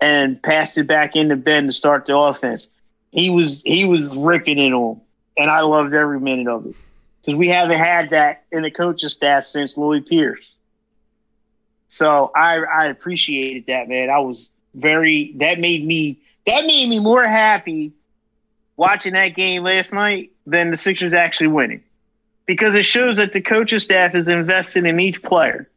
and passed it back into Ben to start the offense. He was he was ripping it on, and I loved every minute of it because we haven't had that in the coaching staff since Lloyd Pierce. So I I appreciated that man. I was very that made me that made me more happy watching that game last night than the Sixers actually winning. Because it shows that the coaching staff is invested in each player.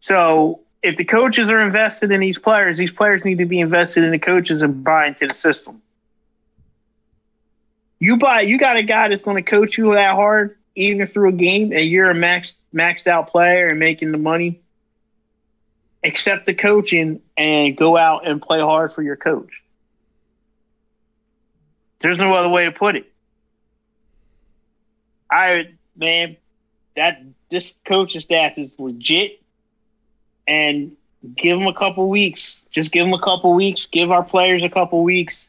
So if the coaches are invested in these players, these players need to be invested in the coaches and buy into the system. You buy you got a guy that's going to coach you that hard even through a game and you're a maxed maxed out player and making the money accept the coaching and go out and play hard for your coach. There's no other way to put it. I man, that this coaching staff is legit, and give them a couple weeks. Just give them a couple weeks. Give our players a couple weeks.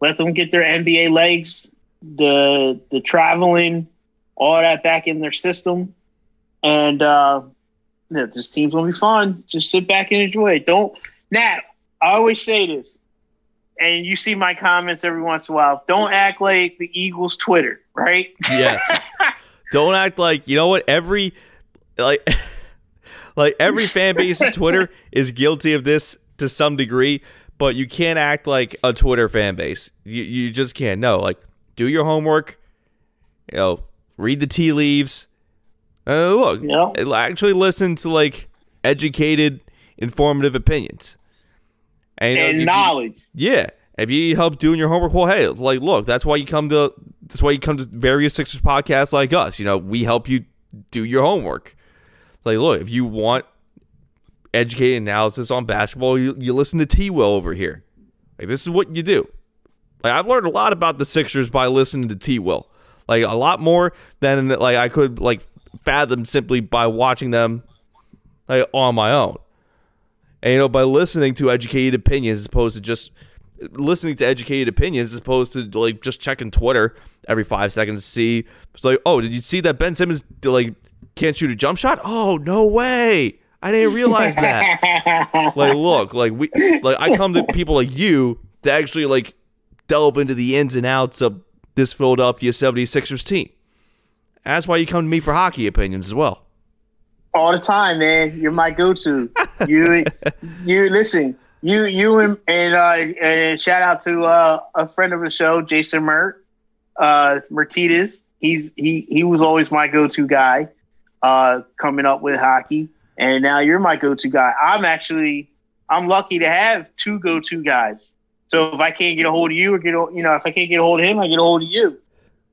Let them get their NBA legs, the the traveling, all that back in their system, and uh, yeah, this team's gonna be fun. Just sit back and enjoy it. Don't Nat, I always say this, and you see my comments every once in a while. Don't act like the Eagles Twitter, right? Yes. (laughs) Don't act like you know what every like (laughs) like every fan base's (laughs) Twitter is guilty of this to some degree, but you can't act like a Twitter fan base. You you just can't. No, like do your homework. You know, read the tea leaves uh, look, no. actually listen to like educated, informative opinions and, and you, knowledge. yeah, if you need help doing your homework, well, hey, like, look, that's why you come to that's why you come to various Sixers podcasts like us. You know, we help you do your homework. Like, look, if you want educated analysis on basketball, you, you listen to T Wil over here. Like, this is what you do. Like, I've learned a lot about the Sixers by listening to T Wil. Like, a lot more than like I could like fathom simply by watching them like on my own. And you know, by listening to educated opinions as opposed to just listening to educated opinions as opposed to like just checking Twitter every five seconds to see it's like, oh, did you see that Ben Simmons like can't shoot a jump shot? Oh, no way. I didn't realize that. (laughs) like, look, like we like I come to people like you to actually like delve into the ins and outs of this Philadelphia 76ers team. That's why you come to me for hockey opinions as well. All the time, man. You're my go-to. (laughs) you, you listen. You, you, and and, uh, and shout out to uh, a friend of the show, Jason Mert, uh, Mertitas. He's he he was always my go-to guy, uh, coming up with hockey, and now you're my go-to guy. I'm actually I'm lucky to have two go-to guys. So if I can't get a hold of you or get you know if I can't get a hold of him, I get a hold of you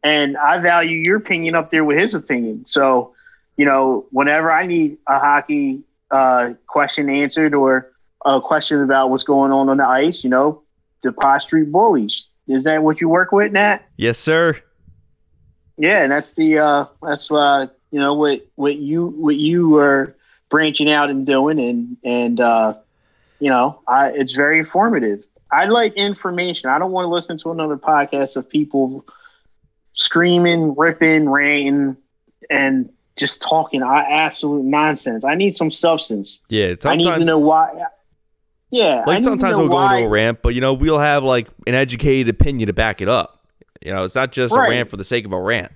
and I value your opinion up there with his opinion. So, you know, whenever I need a hockey uh, question answered or a question about what's going on on the ice, you know, the Pod Street Bullies. Is that what you work with, Nat? Yes, sir. Yeah, and that's the uh, that's uh, you know what what you what you are branching out and doing, and and uh, you know, I it's very informative. I like information. I don't want to listen to another podcast of people screaming, ripping, ranting, and just talking absolute nonsense. I need some substance. Yeah, I need to know why. Yeah, like sometimes we'll go into a rant, but you know we'll have like an educated opinion to back it up. You know, it's not just right. a rant for the sake of a rant.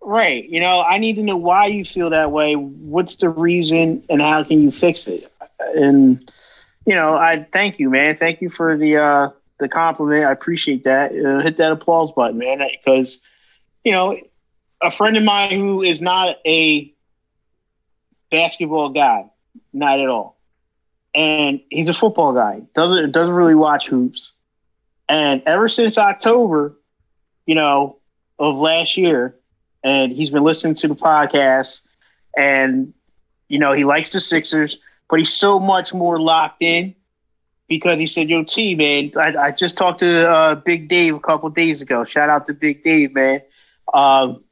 Right. You know, I need to know why you feel that way. What's the reason, and how can you fix it? And you know, I thank you, man. Thank you for the uh, the compliment. I appreciate that. Uh, hit that applause button, man, because you know a friend of mine who is not a basketball guy, not at all, and he's a football guy. doesn't doesn't really watch hoops, and ever since October, you know, of last year, and he's been listening to the podcast. and you know he likes the Sixers, but he's so much more locked in because he said, "Yo, T man, I, I just talked to uh, Big Dave a couple days ago. Shout out to Big Dave, man. Um,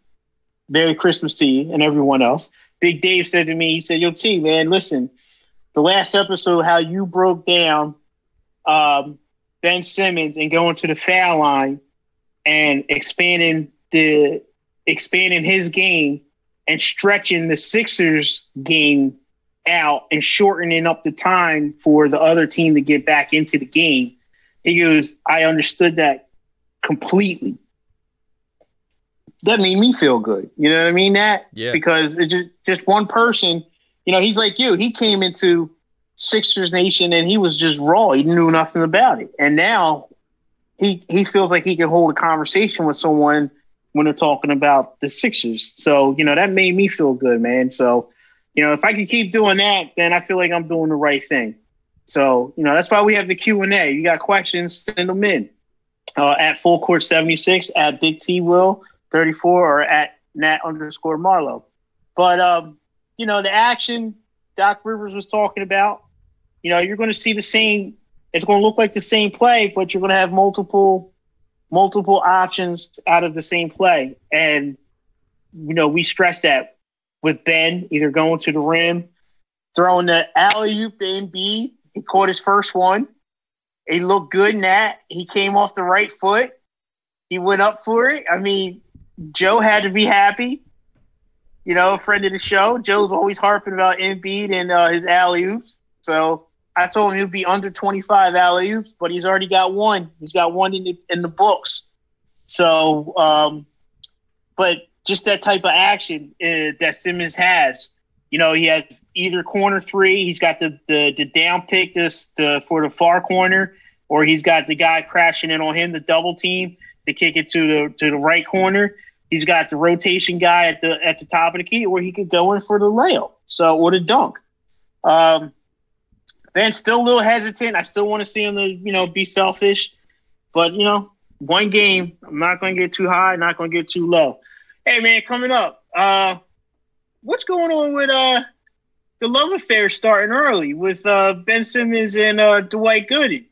Merry Christmas to you and everyone else." Big Dave said to me, he said, "Yo, T man, listen, the last episode, how you broke down um, Ben Simmons and going to the foul line and expanding the expanding his game and stretching the Sixers game out and shortening up the time for the other team to get back into the game. He goes, I understood that completely. That made me feel good. You know what I mean? That Yeah. because it's just just one person, you know, he's like you. He came into Sixers Nation and he was just raw. He knew nothing about it. And now he he feels like he can hold a conversation with someone when they're talking about the Sixers. So, you know, that made me feel good, man. So, you know, if I can keep doing that, then I feel like I'm doing the right thing. So, you know, that's why we have the Q and A. You got questions, send them in uh, at Full Court 76, at Big T Wil 34, or at Nat underscore Marlowe. But, um, you know, the action Doc Rivers was talking about, you know, you're going to see the same. It's going to look like the same play, but you're going to have multiple multiple options out of the same play. And you know, we stress that with Ben either going to the rim, throwing the alley oop to Embiid. He caught his first one. He looked good in that. He came off the right foot. He went up for it. I mean, Joe had to be happy. You know, a friend of the show. Joe's always harping about Embiid and uh, his alley oops. So I told him he'd be under 25 alley oops, but he's already got one. He's got one in the in the books. So, um, but just that type of action uh, that Simmons has. You know, he has either corner three. He's got the the, the down pick this the for the far corner, or he's got the guy crashing in on him, the double team to kick it to the to the right corner. He's got the rotation guy at the at the top of the key, or he could go in for the layup. So or the dunk. Um, Ben's still a little hesitant. I still want to see him to you know be selfish, but you know one game. I'm not going to get too high, not going to get too low. Hey man, coming up, uh, what's going on with uh the love affair starting early with uh Ben Simmons and uh Dwight Goody?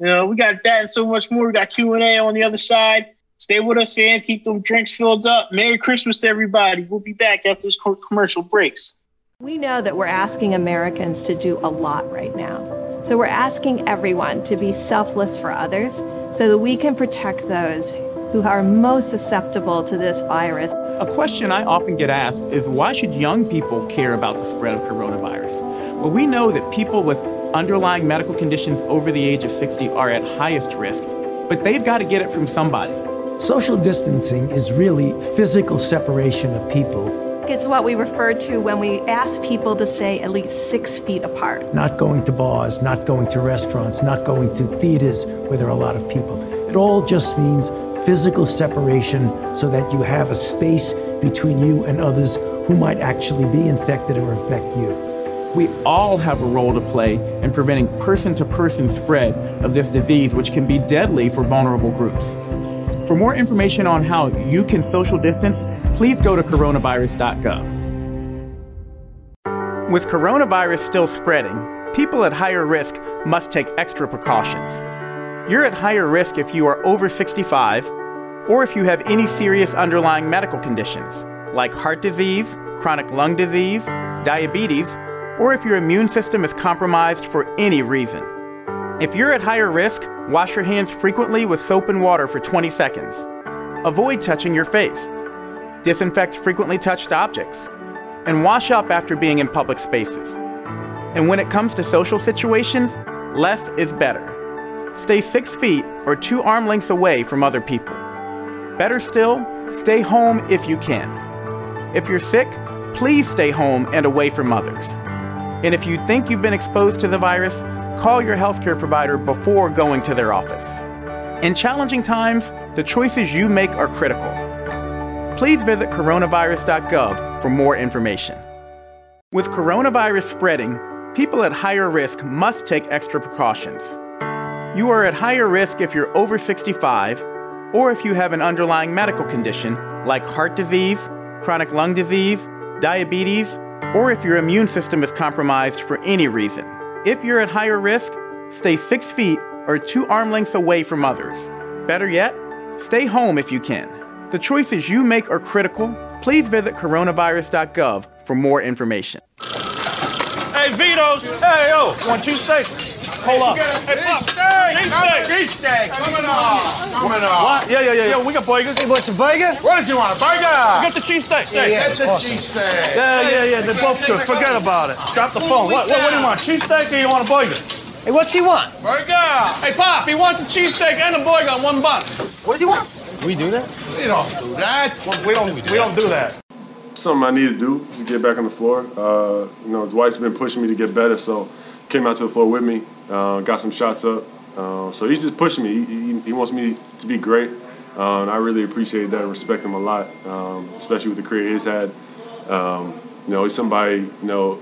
You know, we got that and so much more. We got Q and A on the other side. Stay with us, fam. Keep them drinks filled up. Merry Christmas to everybody. We'll be back after this commercial breaks. We know that we're asking Americans to do a lot right now. So we're asking everyone to be selfless for others so that we can protect those who are most susceptible to this virus. A question I often get asked is why should young people care about the spread of coronavirus? Well, we know that people with underlying medical conditions over the age of 60 are at highest risk, but they've got to get it from somebody. Social distancing is really physical separation of people, It's what we refer to when we ask people to stay at least six feet apart. not going to bars, not going to restaurants, not going to theaters where there are a lot of people. It all just means physical separation so that you have a space between you and others who might actually be infected or infect you. We all have a role to play in preventing person to person spread of this disease, which can be deadly for vulnerable groups. For more information on how you can social distance, please go to coronavirus.gov. With coronavirus still spreading, people at higher risk must take extra precautions. You're at higher risk if you are over 65 or if you have any serious underlying medical conditions like heart disease, chronic lung disease, diabetes, or if your immune system is compromised for any reason. If you're at higher risk, wash your hands frequently with soap and water for 20 seconds. Avoid touching your face. Disinfect frequently touched objects. And wash up after being in public spaces. And when it comes to social situations, less is better. Stay six feet or two arm lengths away from other people. Better still, stay home if you can. If you're sick, please stay home and away from others. And if you think you've been exposed to the virus, call your healthcare provider before going to their office. In challenging times, the choices you make are critical. Please visit coronavirus.gov for more information. With coronavirus spreading, people at higher risk must take extra precautions. You are at higher risk if you're over 65 or if you have an underlying medical condition like heart disease, chronic lung disease, diabetes, or if your immune system is compromised for any reason. If you're at higher risk, stay six feet or two arm lengths away from others. Better yet, stay home if you can. The choices you make are critical. Please visit coronavirus.gov for more information. Hey, Vito's. Hey, yo, want cheesesteak? Hold up. Hey, Pop. Cheesesteak. Cheesesteak. Coming on. Coming on. What? Yeah, yeah, yeah, yeah. We got burgers. He wants a burger? What does he want? A burger? We got the cheesesteak. Yeah, Yeah, get the awesome. cheesesteak. Yeah, yeah, yeah. They're both good. Forget about it. Drop the phone. What, what, what do you want? Cheesesteak or you want a burger? Hey, what's he want? Burger. Hey, Pop, he wants a cheesesteak and a burger on one bun. What does he want? We do that? We don't do that. We don't, we don't do that. something I need to do to get back on the floor. Uh, you know, Dwight's been pushing me to get better, so came out to the floor with me, uh, got some shots up. Uh, so he's just pushing me. He, he, he wants me to be great, uh, and I really appreciate that and respect him a lot, um, especially with the career he's had. Um, you know, he's somebody you know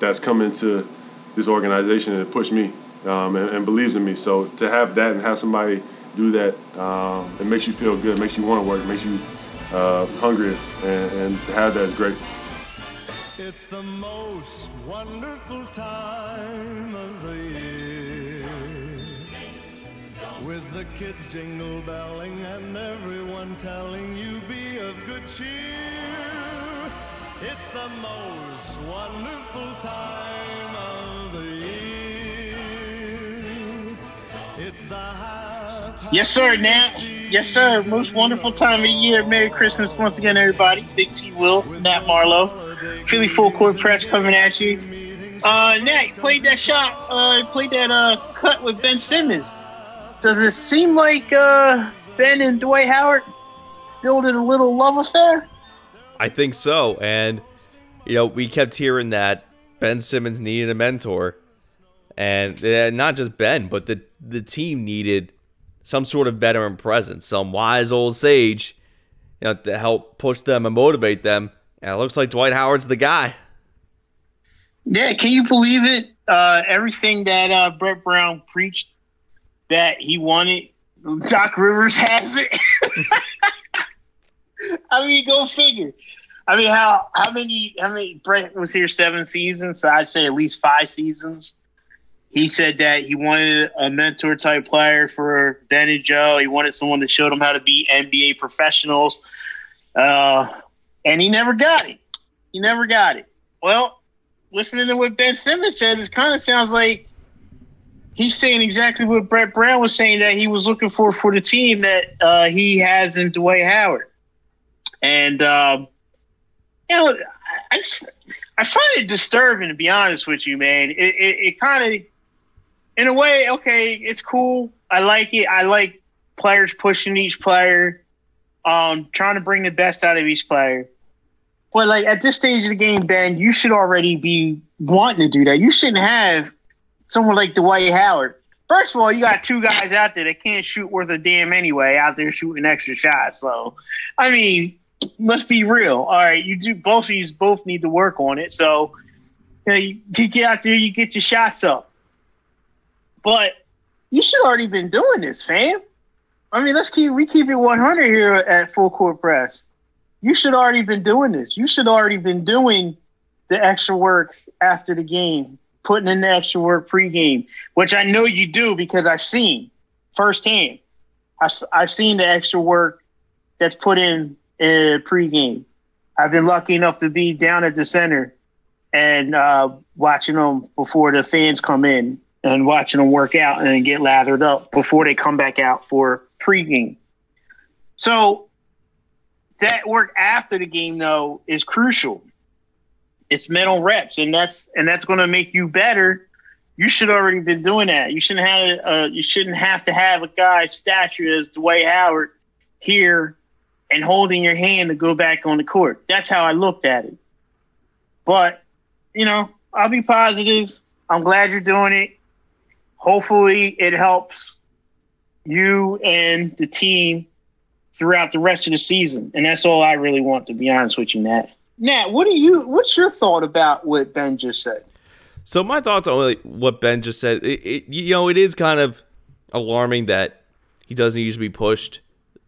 that's come into this organization and pushed me um, and, and believes in me. So to have that and have somebody do that, um, it makes you feel good, makes you want to work, makes you uh, hungry, and, and to have that is great. It's the most wonderful time of the year. With the kids jingle belling and everyone telling you be of good cheer. It's the most wonderful time of the year. It's the Yes, sir, Nat. Yes, sir. Most wonderful time of the year. Merry Christmas once again, everybody. Big T Wil, Nat Marlowe. Philly Full Court Press coming at you. Uh, Nat, played that shot, uh, played that uh, cut with Ben Simmons. Does it seem like uh, Ben and Dwight Howard building a little love affair? I think so. And, you know, we kept hearing that Ben Simmons needed a mentor. And uh, not just Ben, but the, the team needed some sort of veteran presence, some wise old sage, you know, to help push them and motivate them. And it looks like Dwight Howard's the guy. Yeah, can you believe it? Uh, everything that uh, Brett Brown preached that he wanted, Doc Rivers has it. (laughs) I mean, go figure. I mean, how how many? How many? Brett was here seven seasons, so I'd say at least five seasons. He said that he wanted a mentor type player for Ben and Joe. He wanted someone to show them how to be NBA professionals, uh, and he never got it. He never got it. Well, listening to what Ben Simmons said, it kind of sounds like he's saying exactly what Brett Brown was saying that he was looking for for the team that uh, he has in Dwight Howard. And um, you know, I, I just I find it disturbing to be honest with you, man. It it, it kind of, in a way, okay, it's cool. I like it. I like players pushing each player, um, trying to bring the best out of each player. But like at this stage of the game, Ben, you should already be wanting to do that. You shouldn't have someone like Dwight Howard. First of all, you got two guys out there that can't shoot worth a damn anyway, out there shooting extra shots. So, I mean, let's be real. All right, you do both of you both need to work on it. So, you, know, you, you get out there, you get your shots up. But you should already been doing this, fam. I mean, let's keep we keep it 100 here at Full Court Press. You should already been doing this. You should already been doing the extra work after the game, putting in the extra work pregame, which I know you do because I've seen firsthand. I've, I've seen the extra work that's put in uh, pregame. I've been lucky enough to be down at the center and uh, watching them before the fans come in and watching them work out and get lathered up before they come back out for pregame. So that work after the game though is crucial. It's mental reps, and that's and that's going to make you better. You should already been doing that. You shouldn't have uh, you shouldn't have to have a guy stature as Dwight Howard here and holding your hand to go back on the court. That's how I looked at it. But you know, I'll be positive. I'm glad you're doing it. Hopefully, it helps you and the team throughout the rest of the season. And that's all I really want, to be honest with you, Nat. Nat, what do you? What's your thought about what Ben just said? So my thoughts on what Ben just said, it, it, you know, it is kind of alarming that he doesn't usually be pushed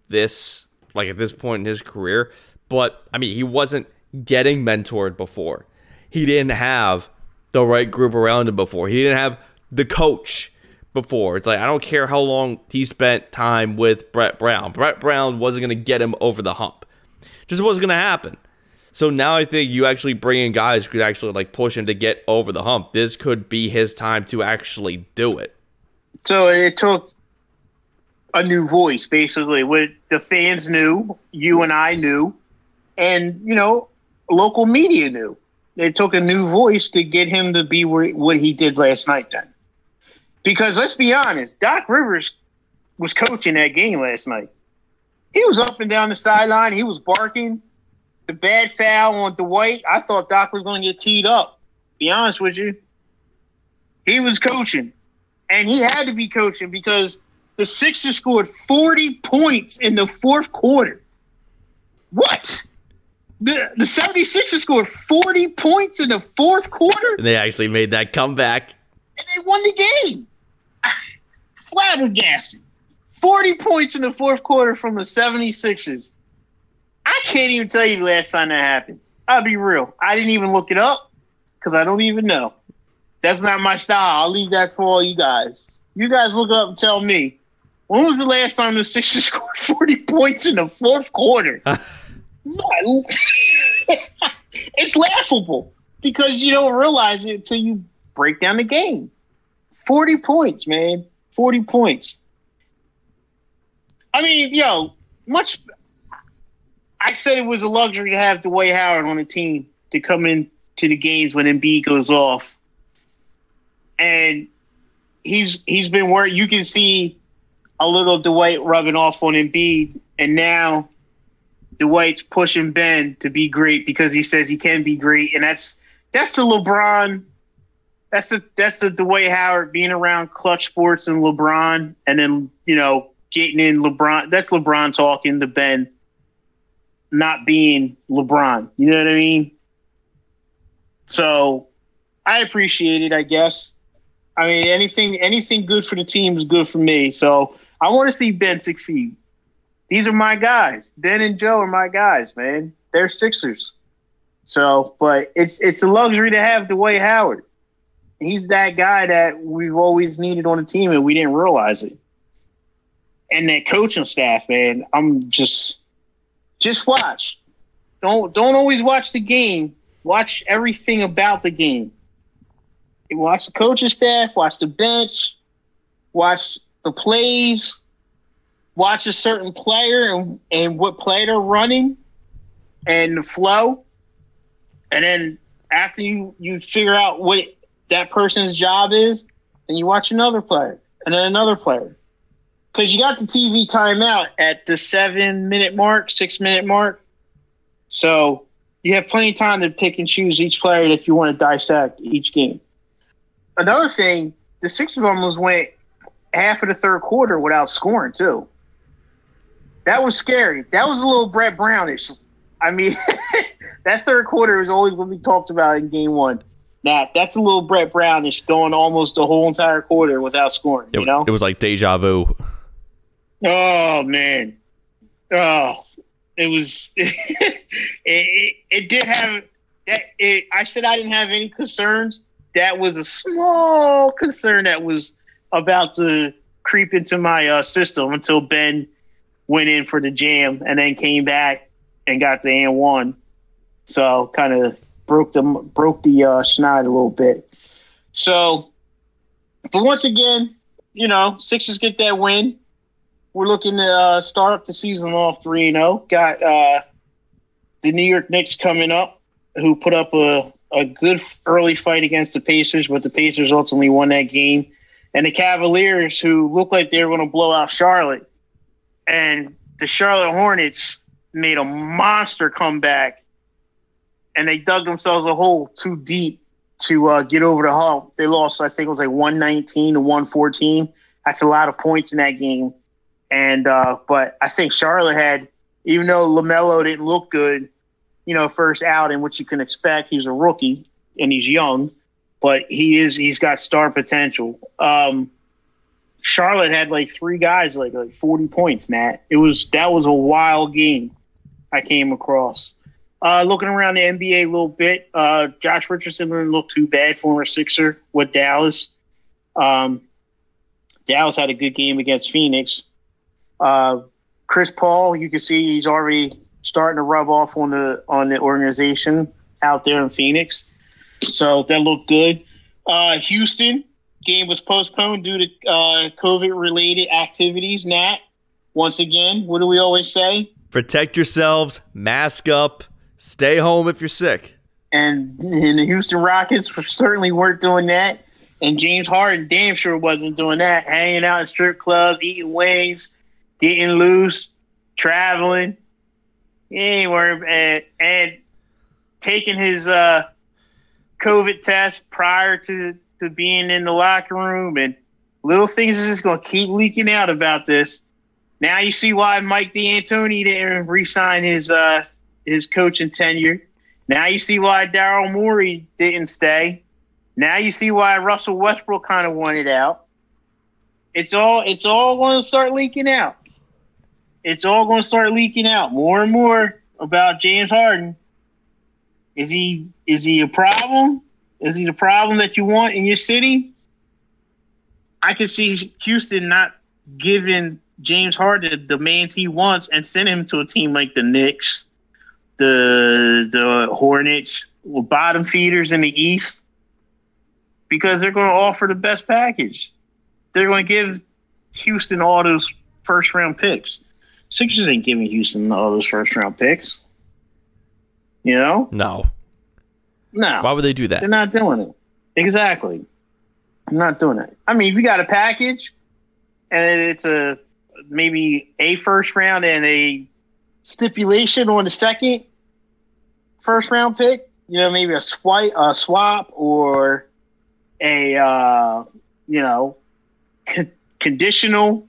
this like at this point in his career. But I mean, he wasn't getting mentored before. He didn't have the right group around him before. He didn't have the coach before. It's like I don't care how long he spent time with Brett Brown. Brett Brown wasn't going to get him over the hump. Just wasn't going to happen. So now I think you actually bring in guys who could actually like push him to get over the hump. This could be his time to actually do it. So it took a new voice, basically. What the fans knew, you and I knew, and you know, local media knew. It took a new voice to get him to be what he did last night. Then, because let's be honest, Doc Rivers was coaching that game last night. He was up and down the sideline. He was barking. The bad foul on Dwight, I thought Doc was going to get teed up. Be honest with you. He was coaching. And he had to be coaching because the Sixers scored 40 points in the fourth quarter. What? The, the 76ers scored 40 points in the fourth quarter? And they actually made that comeback. And they won the game. Flabbergasted. 40 points in the fourth quarter from the 76ers. I can't even tell you the last time that happened. I'll be real. I didn't even look it up because I don't even know. That's not my style. I'll leave that for all you guys. You guys look up and tell me. When was the last time the Sixers (laughs) scored 40 points in the fourth quarter? (laughs) (laughs) it's laughable because you don't realize it until you break down the game. 40 points, man. 40 points. I mean, yo, much. I said it was a luxury to have Dwight Howard on the team to come in to the games when Embiid goes off, and he's he's been where you can see a little Dwight rubbing off on Embiid, and now Dwight's pushing Ben to be great because he says he can be great, and that's that's the LeBron. That's the that's the Dwight Howard being around Klutch Sports and LeBron, and then you know getting in LeBron. That's LeBron talking to Ben, not being LeBron. You know what I mean? So I appreciate it. I guess. I mean, anything anything good for the team is good for me. So I want to see Ben succeed. These are my guys. Ben and Joe are my guys, man. They're Sixers. So, but it's it's a luxury to have Dwight Howard. He's that guy that we've always needed on the team, and we didn't realize it. And that coaching staff, man, I'm just just watch. Don't don't always watch the game. Watch everything about the game. Watch the coaching staff. Watch the bench. Watch the plays. Watch a certain player and, and what play they're running and the flow. And then after you, you figure out what that person's job is, then you watch another player and then another player. Because you got the TV timeout at the seven minute mark, six minute mark. So you have plenty of time to pick and choose each player that you want to dissect each game. Another thing, the Sixers almost went half of the third quarter without scoring too. That was scary. That was a little Brett Brownish. I mean, (laughs) that third quarter is always going to be talked about in game one. That that's a little Brett Brownish going almost the whole entire quarter without scoring. It, you know, it was like deja vu. Oh man, oh, it was. (laughs) it, it, it did have that. It, I said I didn't have any concerns. That was a small concern that was about to creep into my uh, system until Ben went in for the jam and then came back and got the and one. So kind of broke the broke the uh, schneid a little bit. So, but once again, you know, Sixers get that win. We're looking to uh, start up the season off three and zero. Got uh, the New York Knicks coming up, who put up a a good early fight against the Pacers, but the Pacers ultimately won that game. And the Cavaliers, who looked like they were going to blow out Charlotte, and the Charlotte Hornets made a monster comeback, and they dug themselves a hole too deep to uh, get over the hump. They lost, I think it was like 119 to 114. That's a lot of points in that game. And uh, but I think Charlotte had, even though LaMelo didn't look good, you know, first out and what you can expect. He's a rookie and he's young, but he is he's got star potential. Um, Charlotte had like three guys like like 40 points, Nat. It was that was a wild game I came across. Uh, looking around the NBA a little bit, uh, Josh Richardson didn't look too bad, former Sixer with Dallas. Um, Dallas had a good game against Phoenix. Uh, Chris Paul, you can see he's already starting to rub off on the on the organization out there in Phoenix. So that looked good. Uh, Houston game was postponed due to uh, COVID related activities. Nat, once again, what do we always say? Protect yourselves, mask up, stay home if you're sick. And, and the Houston Rockets certainly weren't doing that. And James Harden damn sure wasn't doing that. Hanging out in strip clubs, eating wings, getting loose, traveling. He ain't worried. And, and taking his uh, COVID test prior to, to being in the locker room. And little things is just going to keep leaking out about this. Now you see why Mike D'Antoni didn't re-sign his uh, his coaching tenure. Now you see why Daryl Morey didn't stay. Now you see why Russell Westbrook kind of wanted out. It's all it's all going to start leaking out. It's all going to start leaking out more and more about James Harden. Is he is he a problem? Is he the problem that you want in your city? I can see Houston not giving James Harden the demands he wants and send him to a team like the Knicks, the the Hornets, with bottom feeders in the East, because they're going to offer the best package. They're going to give Houston all those first round picks. Sixers ain't giving Houston all those first round picks. You know? No. No. Why would they do that? They're not doing it. Exactly. I'm not doing it. I mean, if you got a package and it's a maybe a first round and a stipulation on the second first round pick, you know, maybe a swipe, a swap, or a uh, you know con- conditional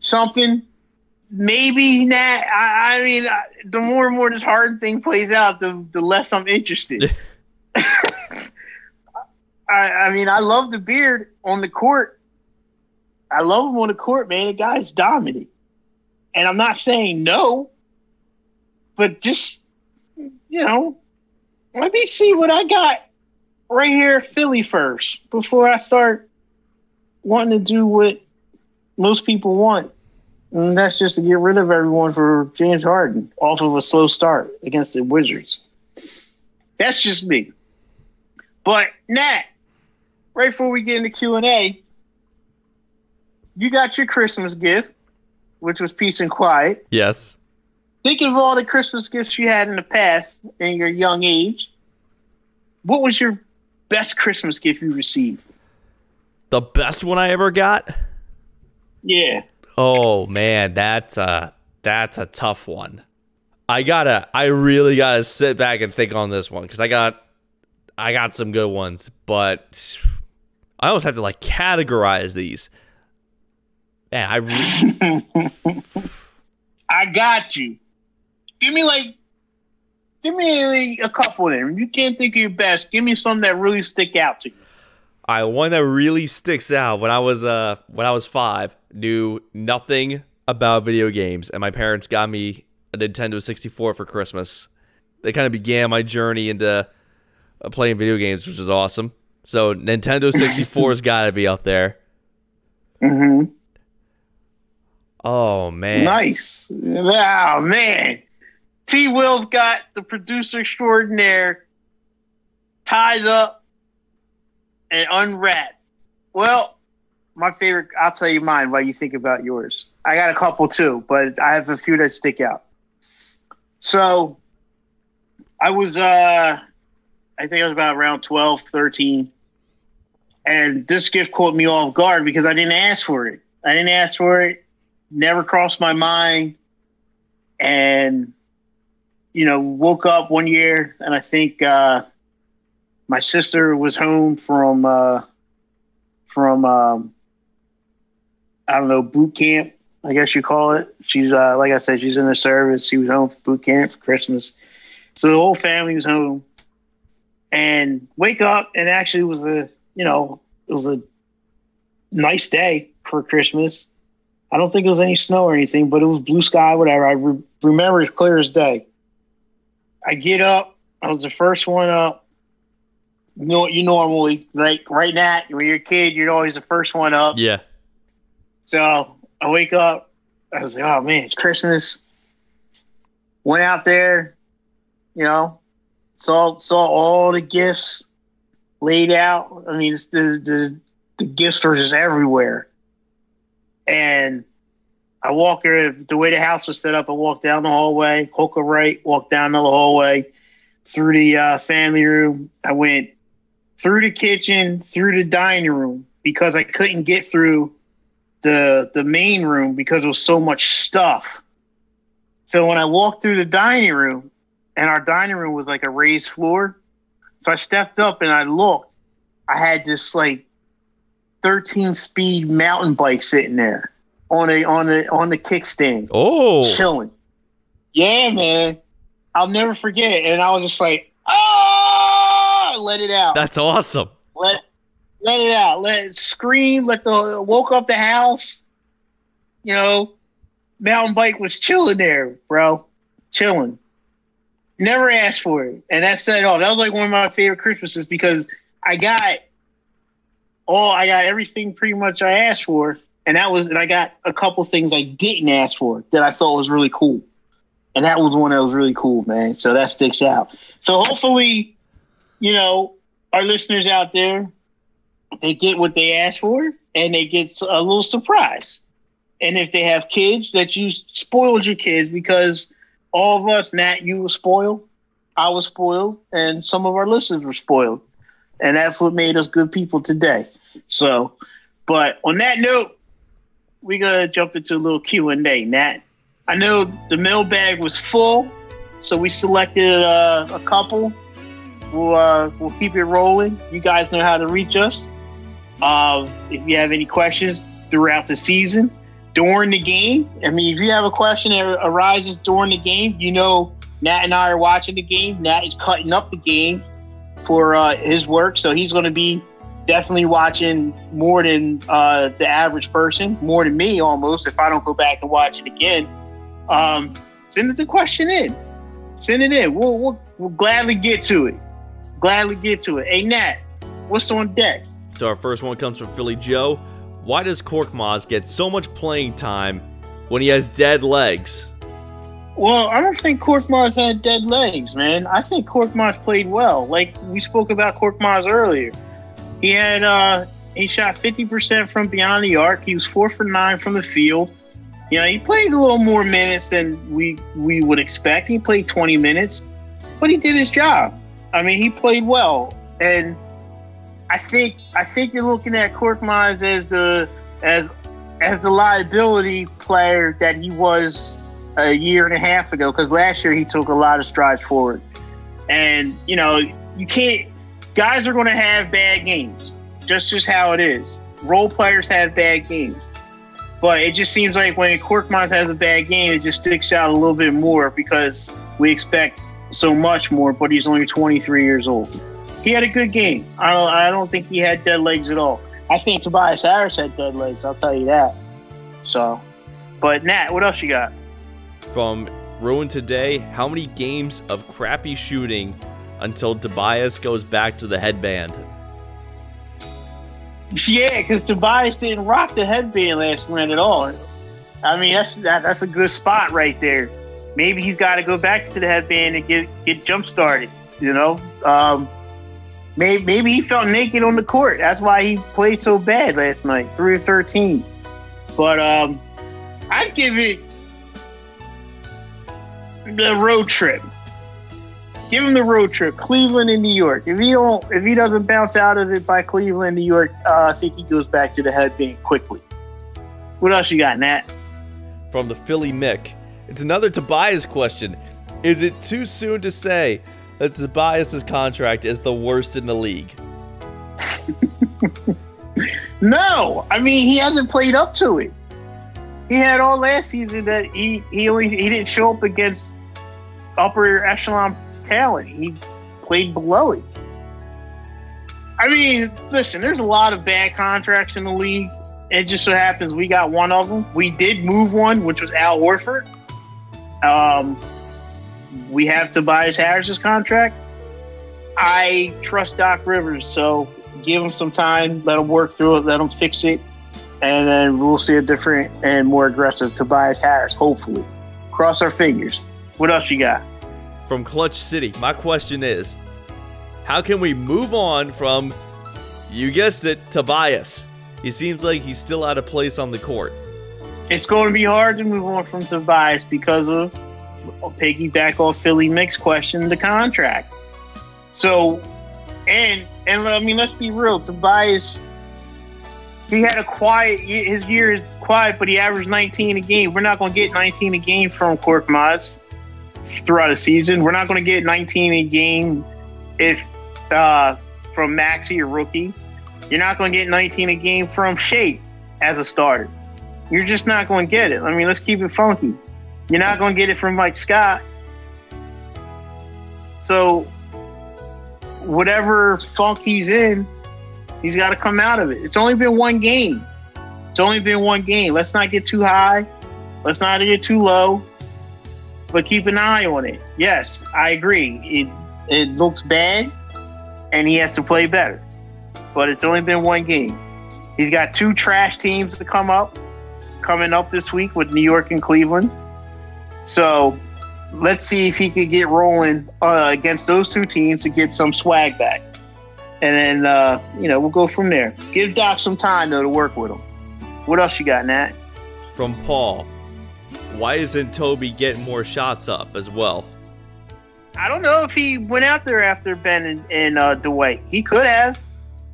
something. Maybe not. I, I mean, I- the more and more this hard thing plays out, the the less I'm interested. (laughs) I, I mean, I love the beard on the court. I love him on the court, man. The guy's dominant. And I'm not saying no, but just, you know, let me see what I got right here at Philly first before I start wanting to do what most people want. And that's just to get rid of everyone for James Harden off of a slow start against the Wizards. That's just me. But Nat, right before we get into Q and A, you got your Christmas gift, which was peace and quiet. Yes. Think of all the Christmas gifts you had in the past in your young age. What was your best Christmas gift you received? The best one I ever got? Yeah. Oh man, that's a that's a tough one. I gotta I really gotta sit back and think on this one because I got I got some good ones, but I almost have to like categorize these. Man, I re- (laughs) I got you. Give me like, give me a couple of them. You can't think of your best, give me some that really stick out to you. I one that really sticks out when I was uh when I was five, knew nothing about video games, and my parents got me a Nintendo 64 for Christmas. They kind of began my journey into uh, playing video games, which is awesome. So Nintendo 64's got to be up there. Mm-hmm. Oh man, Nice. Oh man. T Wil's got the producer extraordinaire tied up and unwrapped. Well, my favorite I'll tell you mine while you think about yours. I got a couple too, but I have a few that stick out. So I was uh I think I was about around 12, 13. And this gift caught me off guard because I didn't ask for it. I didn't ask for it never crossed my mind. And, you know, woke up one year and I think uh, my sister was home from, uh, from, um, I don't know, boot camp, I guess you call it. She's, uh, like I said, she's in the service. She was home for boot camp for Christmas. So the whole family was home. And wake up and actually was a, you know, it was a nice day for Christmas. I don't think it was any snow or anything, but it was blue sky, whatever. I re- remember as clear as day. I get up. I was the first one up. You know, you normally like right now when you're a kid, you're always the first one up. Yeah. So I wake up. I was like, oh man, it's Christmas. Went out there, you know, saw saw all the gifts laid out. I mean, it's the the the gifts were just everywhere. And I walk there the way the house was set up. I walked down the hallway, hook a right, walked down the hallway, through the uh, family room. I went through the kitchen, through the dining room because I couldn't get through the the main room because there was so much stuff. So when I walked through the dining room, and our dining room was like a raised floor, so I stepped up and I looked. I had this like 13 speed mountain bike sitting there on a on a on the kickstand. Oh, chilling. Yeah, man. I'll never forget it. And I was just like, oh, let it out. That's awesome. Let let it out. Let it scream. Let the woke up the house. You know, mountain bike was chilling there, bro. Chilling. Never asked for it, and that set it off. That was like one of my favorite Christmases because I got all I got everything pretty much I asked for, and that was and I got a couple things I didn't ask for that I thought was really cool, and that was one that was really cool, man. So that sticks out. So hopefully, you know, our listeners out there, they get what they asked for, and they get a little surprise. And if they have kids, that you spoiled your kids because all of us, Nat, you were spoiled, I was spoiled, and some of our listeners were spoiled and that's what made us good people today. So, but on that note, we gonna jump into a little Q and A. Nat, I know the mailbag was full, so we selected uh, a couple. We'll uh, we'll keep it rolling. You guys know how to reach us. Uh, if you have any questions throughout the season, during the game, I mean, if you have a question that arises during the game, you know Nat and I are watching the game. Nat is cutting up the game for uh, his work. So he's going to be definitely watching more than uh, the average person, more than me almost. If I don't go back and watch it again, um, send it the question in. Send it in. We'll, we'll, we'll gladly get to it. Gladly get to it. Hey Nat, what's on deck? So our first one comes from Philly Joe. Why does Cork Korkmaz get so much playing time when he has dead legs? Well, I don't think Cork Korkmaz had dead legs, man. I think Cork Korkmaz played well. Like we spoke about Cork Korkmaz earlier. He had uh he shot 50% from beyond the arc. He was 4 for 9 from the field. You know, he played a little more minutes than we we would expect. He played 20 minutes, but he did his job. I mean, he played well. And I think I think you're looking at Korkmaz as the as as the liability player that he was a year and a half ago because last year he took a lot of strides forward. And, you know, you can't, guys are going to have bad games. Just just how it is. Role players have bad games. But it just seems like when Korkmaz has a bad game, it just sticks out a little bit more because we expect so much more, but he's only 23 years old. He had a good game. I don't, I don't think he had dead legs at all. I think Tobias Harris had dead legs, I'll tell you that. So, but Nat, what else you got? from Ruin Today. How many games of crappy shooting until Tobias goes back to the headband? Yeah, because Tobias didn't rock the headband last night at all. I mean, that's that, that's a good spot right there. Maybe he's got to go back to the headband and get get jump started. You know, um, maybe maybe he felt naked on the court. That's why he played so bad last night, three or thirteen. But um, I'd give it the road trip. Give him the road trip, Cleveland and New York. If he don't, if he doesn't bounce out of it by Cleveland, New York, uh, I think he goes back to the headband quickly. What else you got, Nat? From the Philly Mick, it's another Tobias question. Is it too soon to say that Tobias's contract is the worst in the league? (laughs) no, I mean he hasn't played up to it. He had all last season that he he only he didn't show up against upper echelon talent. He played below it. I mean, listen, there's a lot of bad contracts in the league. It just so happens we got one of them. We did move one, which was Al Horford. Um, we have Tobias Harris's contract. I trust Doc Rivers, so give him some time, let him work through it, let him fix it, and then we'll see a different and more aggressive Tobias Harris, hopefully. Cross our fingers. What else you got? From Clutch City, my question is how can we move on from, you guessed it, Tobias? He seems like he's still out of place on the court. It's going to be hard to move on from Tobias because of piggyback off Philly Mix question, the contract. So, and and I mean, let's be real. Tobias, he had a quiet. His year is quiet, but he averaged 19 a game. We're not going to get 19 a game from Korkmaz throughout a season. We're not going to get 19 a game if uh, from Maxey or rookie. You're not going to get 19 a game from Shake as a starter. You're just not going to get it. I mean, let's keep it funky. You're not going to get it from Mike Scott. So, whatever funk he's in, he's got to come out of it. It's only been one game. It's only been one game. Let's not get too high. Let's not get too low. But keep an eye on it. Yes, I agree. It it looks bad, and he has to play better. But it's only been one game. He's got two trash teams to come up, coming up this week with New York and Cleveland. So let's see if he could get rolling uh, against those two teams to get some swag back. And then, uh, you know, we'll go from there. Give Doc some time, though, to work with him. What else you got, Nat? From Paul, why isn't Toby getting more shots up as well? I don't know if he went out there after Ben and, and uh, Dwight. He could have.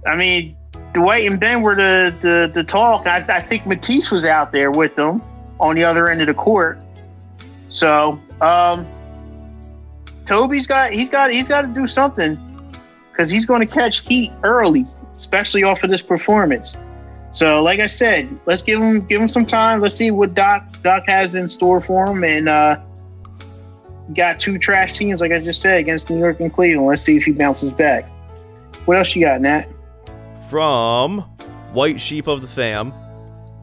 I mean, Dwight and Ben were the the, the talk. I, I think Matisse was out there with them on the other end of the court. So um, Toby's got he's got he's got to do something because he's going to catch heat early, especially off of this performance. So, like I said, let's give him give him some time. Let's see what Doc Doc has in store for him, and uh, got two trash teams, like I just said, against New York and Cleveland. Let's see if he bounces back. What else you got, Nat? From White Sheep of the Fam,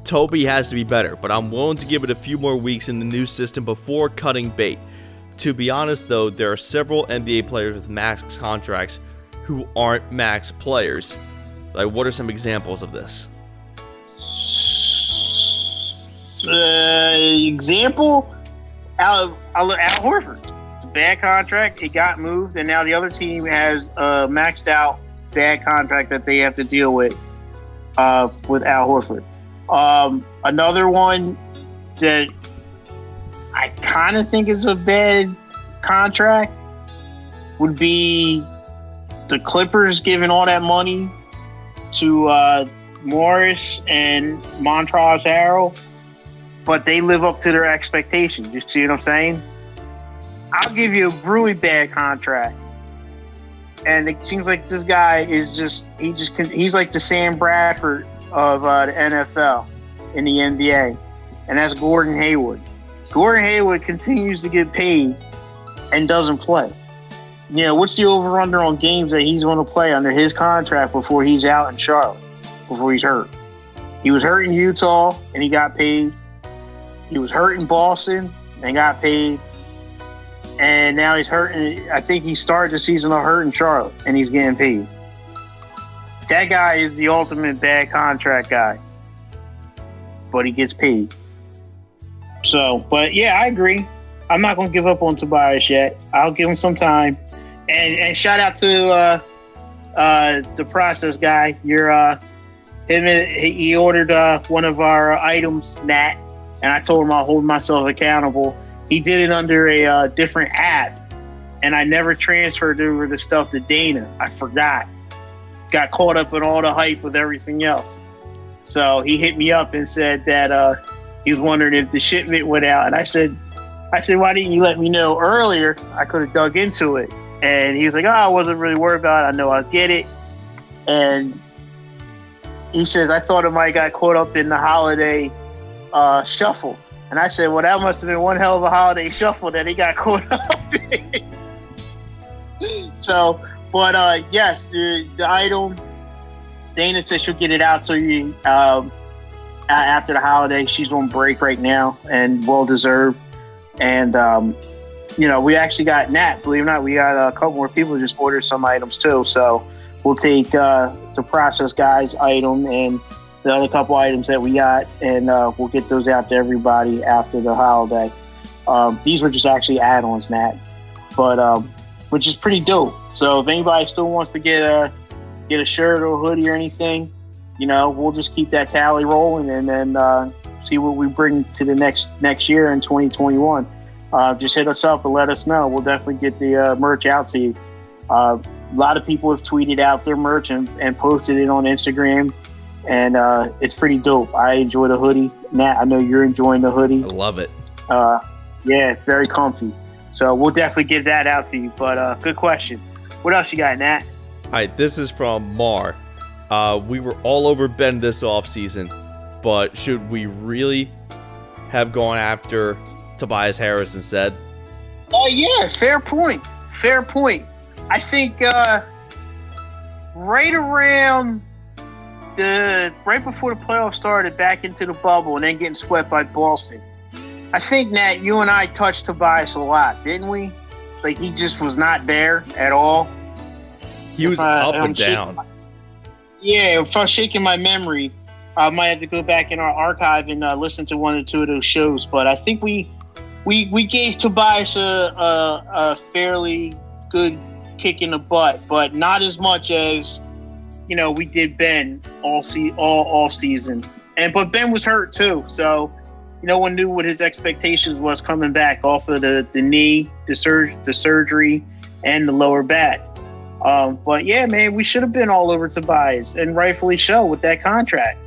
Toby has to be better, but I'm willing to give it a few more weeks in the new system before cutting bait. To be honest, though, there are several NBA players with max contracts who aren't max players. Like, what are some examples of this? Uh, example, Al, Al, Al Horford. Bad contract. It got moved, and now the other team has a maxed out bad contract that they have to deal with uh, with Al Horford. Um, another one that I kind of think is a bad contract would be the Clippers giving all that money to uh, Morris and Montrezl Harrell, but they live up to their expectations. You see what I'm saying? I'll give you a really bad contract. And it seems like this guy is just, he just, he's like the Sam Bradford of uh, the NFL in the NBA, and that's Gordon Hayward. Gordon Hayward continues to get paid and doesn't play. You know, what's the over under on games that he's going to play under his contract before he's out in Charlotte, before he's hurt? He was hurt in Utah and he got paid. He was hurt in Boston and got paid. And now he's hurt. I think he started the season on hurt in Charlotte and he's getting paid. That guy is the ultimate bad contract guy, but he gets paid. So, but yeah, I agree. I'm not going to give up on Tobias yet. I'll give him some time. And and shout out to uh, uh, the process guy. You're uh, him. He ordered uh, one of our items, Nat, and I told him I'll hold myself accountable. He did it under a uh, different app, and I never transferred over the stuff to Dana. I forgot. Got caught up in all the hype with everything else. So he hit me up and said that uh, he was wondering if the shipment went out, and I said, I said, why didn't you let me know earlier? I could have dug into it. And he was like, oh, I wasn't really worried about it. I know I'll get it. And he says, I thought it might got caught up in the holiday uh, shuffle. And I said, well, that must have been one hell of a holiday shuffle that he got (laughs) caught up in. (laughs) so, but uh, yes, the, the item, Dana said she'll get it out to you um, after the holiday. She's on break right now and well deserved. And um, you know, we actually got Nat. Believe it or not, we got a couple more people just ordered some items too. So we'll take uh, the process guys item and the other couple items that we got, and uh, we'll get those out to everybody after the holiday. Um, these were just actually add-ons, Nat, but um, which is pretty dope. So if anybody still wants to get a get a shirt or a hoodie or anything, you know, we'll just keep that tally rolling and then uh, see what we bring to the next next year in 2021. Uh, just hit us up and let us know. We'll definitely get the uh, merch out to you. Uh, a lot of people have tweeted out their merch and, and posted it on Instagram, and uh, it's pretty dope. I enjoy the hoodie. Nat, I know you're enjoying the hoodie. I love it. Uh, yeah, it's very comfy. So we'll definitely give that out to you. But uh, good question. What else you got, Nat? All right, this is from Mar. Uh, we were all over Ben this offseason, but should we really have gone after Tobias Harris instead? Oh, yeah, fair point. Fair point. I think uh, right around the right before the playoffs started, back into the bubble, and then getting swept by Boston. I think Nat, you and I touched Tobias a lot, didn't we? Like he just was not there at all. He was Uh, up I'm and down. my- Yeah, if I'm shaking my memory, I might have to go back in our archive and uh, listen to one or two of those shows. But I think we we we gave Tobias a, a, a fairly good kick in the butt, but not as much as you know we did Ben all se- all off season. And but Ben was hurt too, so no one knew what his expectations was coming back off of the, the knee, the sur- the surgery, and the lower back. Um, but yeah, man, we should have been all over Tobias, and rightfully so with that contract.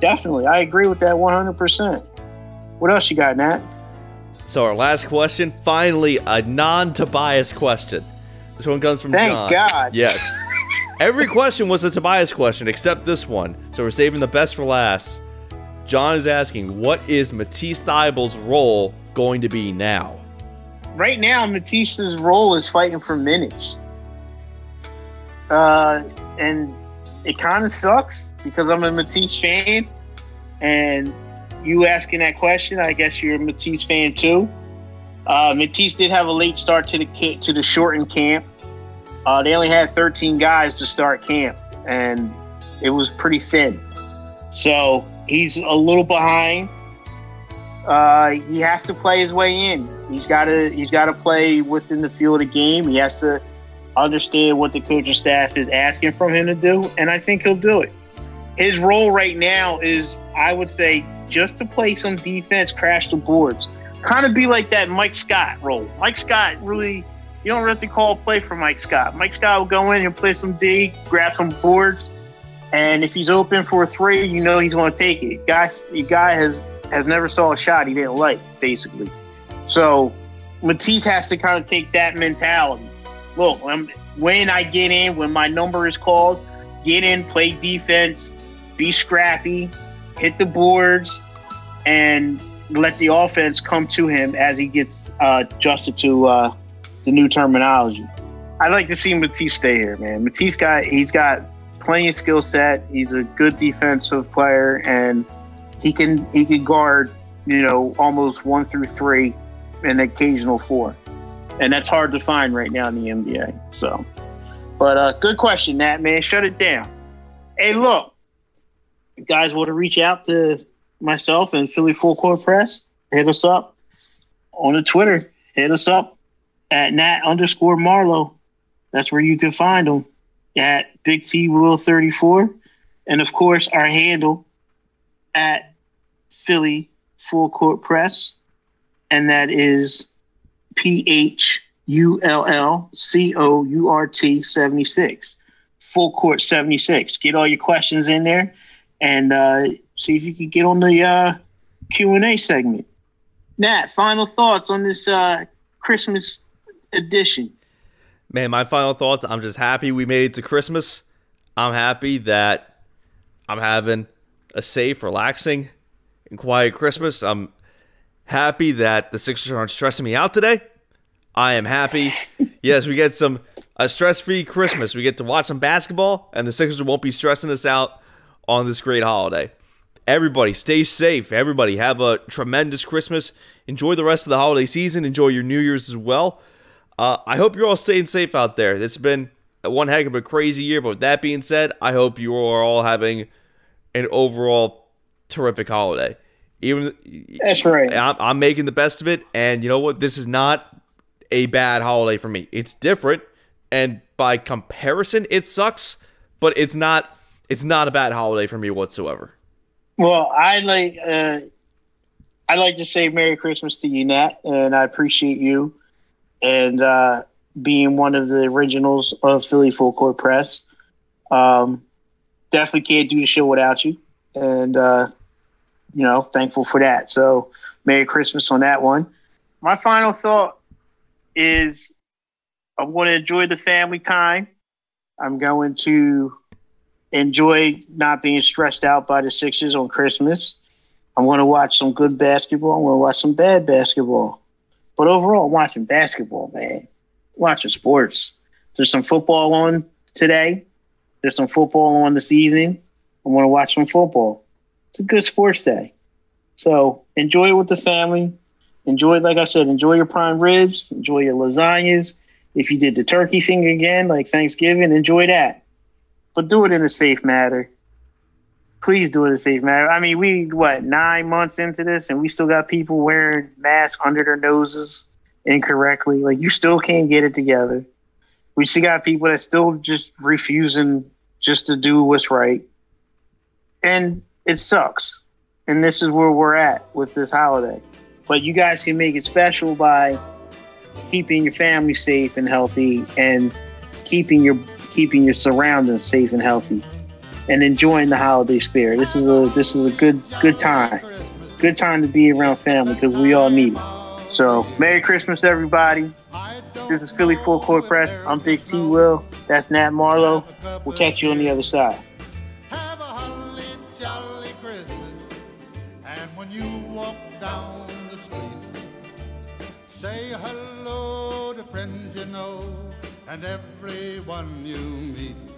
Definitely, I agree with that 100%. What else you got, Nat? So our last question, finally a non-Tobias question. This one comes from Thank John. God. Yes. (laughs) Every question was a Tobias question except this one. So we're saving the best for last. John is asking, what is Matisse Thybulle's role going to be now? Right now, Matisse's role is fighting for minutes. Uh, and it kind of sucks because I'm a Matisse fan, and you asking that question, I guess you're a Matisse fan too. Uh, Matisse did have a late start to the to the shortened camp. Uh, they only had 13 guys to start camp, and it was pretty thin. So he's a little behind. Uh, he has to play his way in. He's got to he's got to play within the field of the game. He has to understand what the coaching staff is asking from him to do, and I think he'll do it. His role right now is, I would say, just to play some defense, crash the boards, kind of be like that Mike Scott role. Mike Scott really, you don't have to call a play for Mike Scott. Mike Scott will go in and play some D, grab some boards, and if he's open for a three, you know he's going to take it. Guys, the guy has has never saw a shot he didn't like, basically. So Matisse has to kind of take that mentality. Look, when, when I get in, when my number is called, get in, play defense, be scrappy, hit the boards, and let the offense come to him as he gets uh, adjusted to uh, the new terminology. I'd like to see Matisse stay here, man. Matisse got he's got plenty of skill set. He's a good defensive player, and he can he can guard you know almost one through three, and occasional four, and that's hard to find right now in the NBA. So, but uh, good question, Nat man. Shut it down. Hey, look, guys want to reach out to myself and Philly Full Court Press? Hit us up on the Twitter. Hit us up at Nat underscore Marlowe. That's where you can find them at Big T Wil 34. And of course, our handle at Philly Full Court Press. And that is P H U L L C O U R T 76. Full Court 76. Get all your questions in there and uh, see if you can get on the uh, Q&A segment. Nat, final thoughts on this uh, Christmas edition. Man, my final thoughts. I'm just happy we made it to Christmas. I'm happy that I'm having a safe, relaxing, and quiet Christmas. I'm happy that the Sixers aren't stressing me out today. I am happy. (laughs) yes, we get some a stress-free Christmas. We get to watch some basketball, and the Sixers won't be stressing us out on this great holiday. everybody stay safe. Everybody have a tremendous Christmas. Enjoy the rest of the holiday season. Enjoy your New Year's as well. Uh, I hope you're all staying safe out there. It's been one heck of a crazy year. But with that being said, I hope you are all having an overall terrific holiday. Even that's right. I'm, I'm making the best of it, and you know what? This is not a bad holiday for me. It's different, and by comparison, it sucks. But it's not. It's not a bad holiday for me whatsoever. Well, I like. Uh, I like to say Merry Christmas to you, Nat, and I appreciate you and uh, being one of the originals of Philly Full Court Press. Um, definitely can't do the show without you, and uh, you know, thankful for that. So, Merry Christmas on that one. My final thought is I'm going to enjoy the family time. I'm going to enjoy not being stressed out by the Sixers on Christmas. I'm going to watch some good basketball. I'm going to watch some bad basketball. But overall, I'm watching basketball, man. watching sports. There's some football on today. There's some football on this evening. I want to watch some football. It's a good sports day. So enjoy it with the family. Enjoy, like I said, enjoy your prime ribs. Enjoy your lasagnas. If you did the turkey thing again, like Thanksgiving, enjoy that. But do it in a safe manner. Please do it a safe manner. I mean, we what nine months into this, and we still got people wearing masks under their noses incorrectly. Like you still can't get it together. We still got people that still just refusing just to do what's right, and it sucks. And this is where we're at with this holiday. But you guys can make it special by keeping your family safe and healthy, and keeping your keeping your surroundings safe and healthy, and enjoying the holiday spirit. This is a this is a good good time, good time to be around family because we all need it. So, Merry Christmas, everybody. This is Philly Full Court Press. I'm Big T. Wil. That's Nat Marlowe. We'll catch you on the other side. jolly christmas And when you walk down the street, say hello to friends you know and everyone you meet.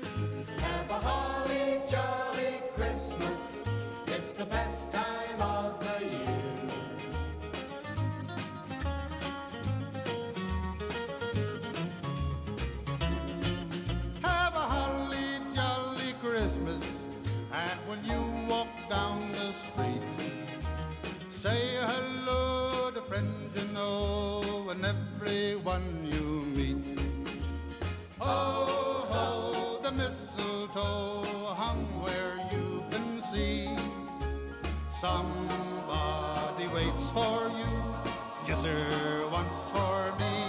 Have a holly jolly Christmas. It's the best time of the year. Have a holly jolly Christmas, and when you walk down the street, say hello to friends you know and everyone you meet. Ho, Somebody waits for you. Yes, sir, once for me.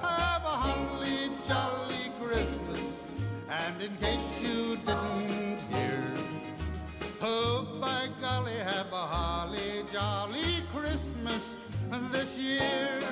Have a holly jolly Christmas. And in case you didn't hear, oh by golly, have a holly jolly Christmas this year.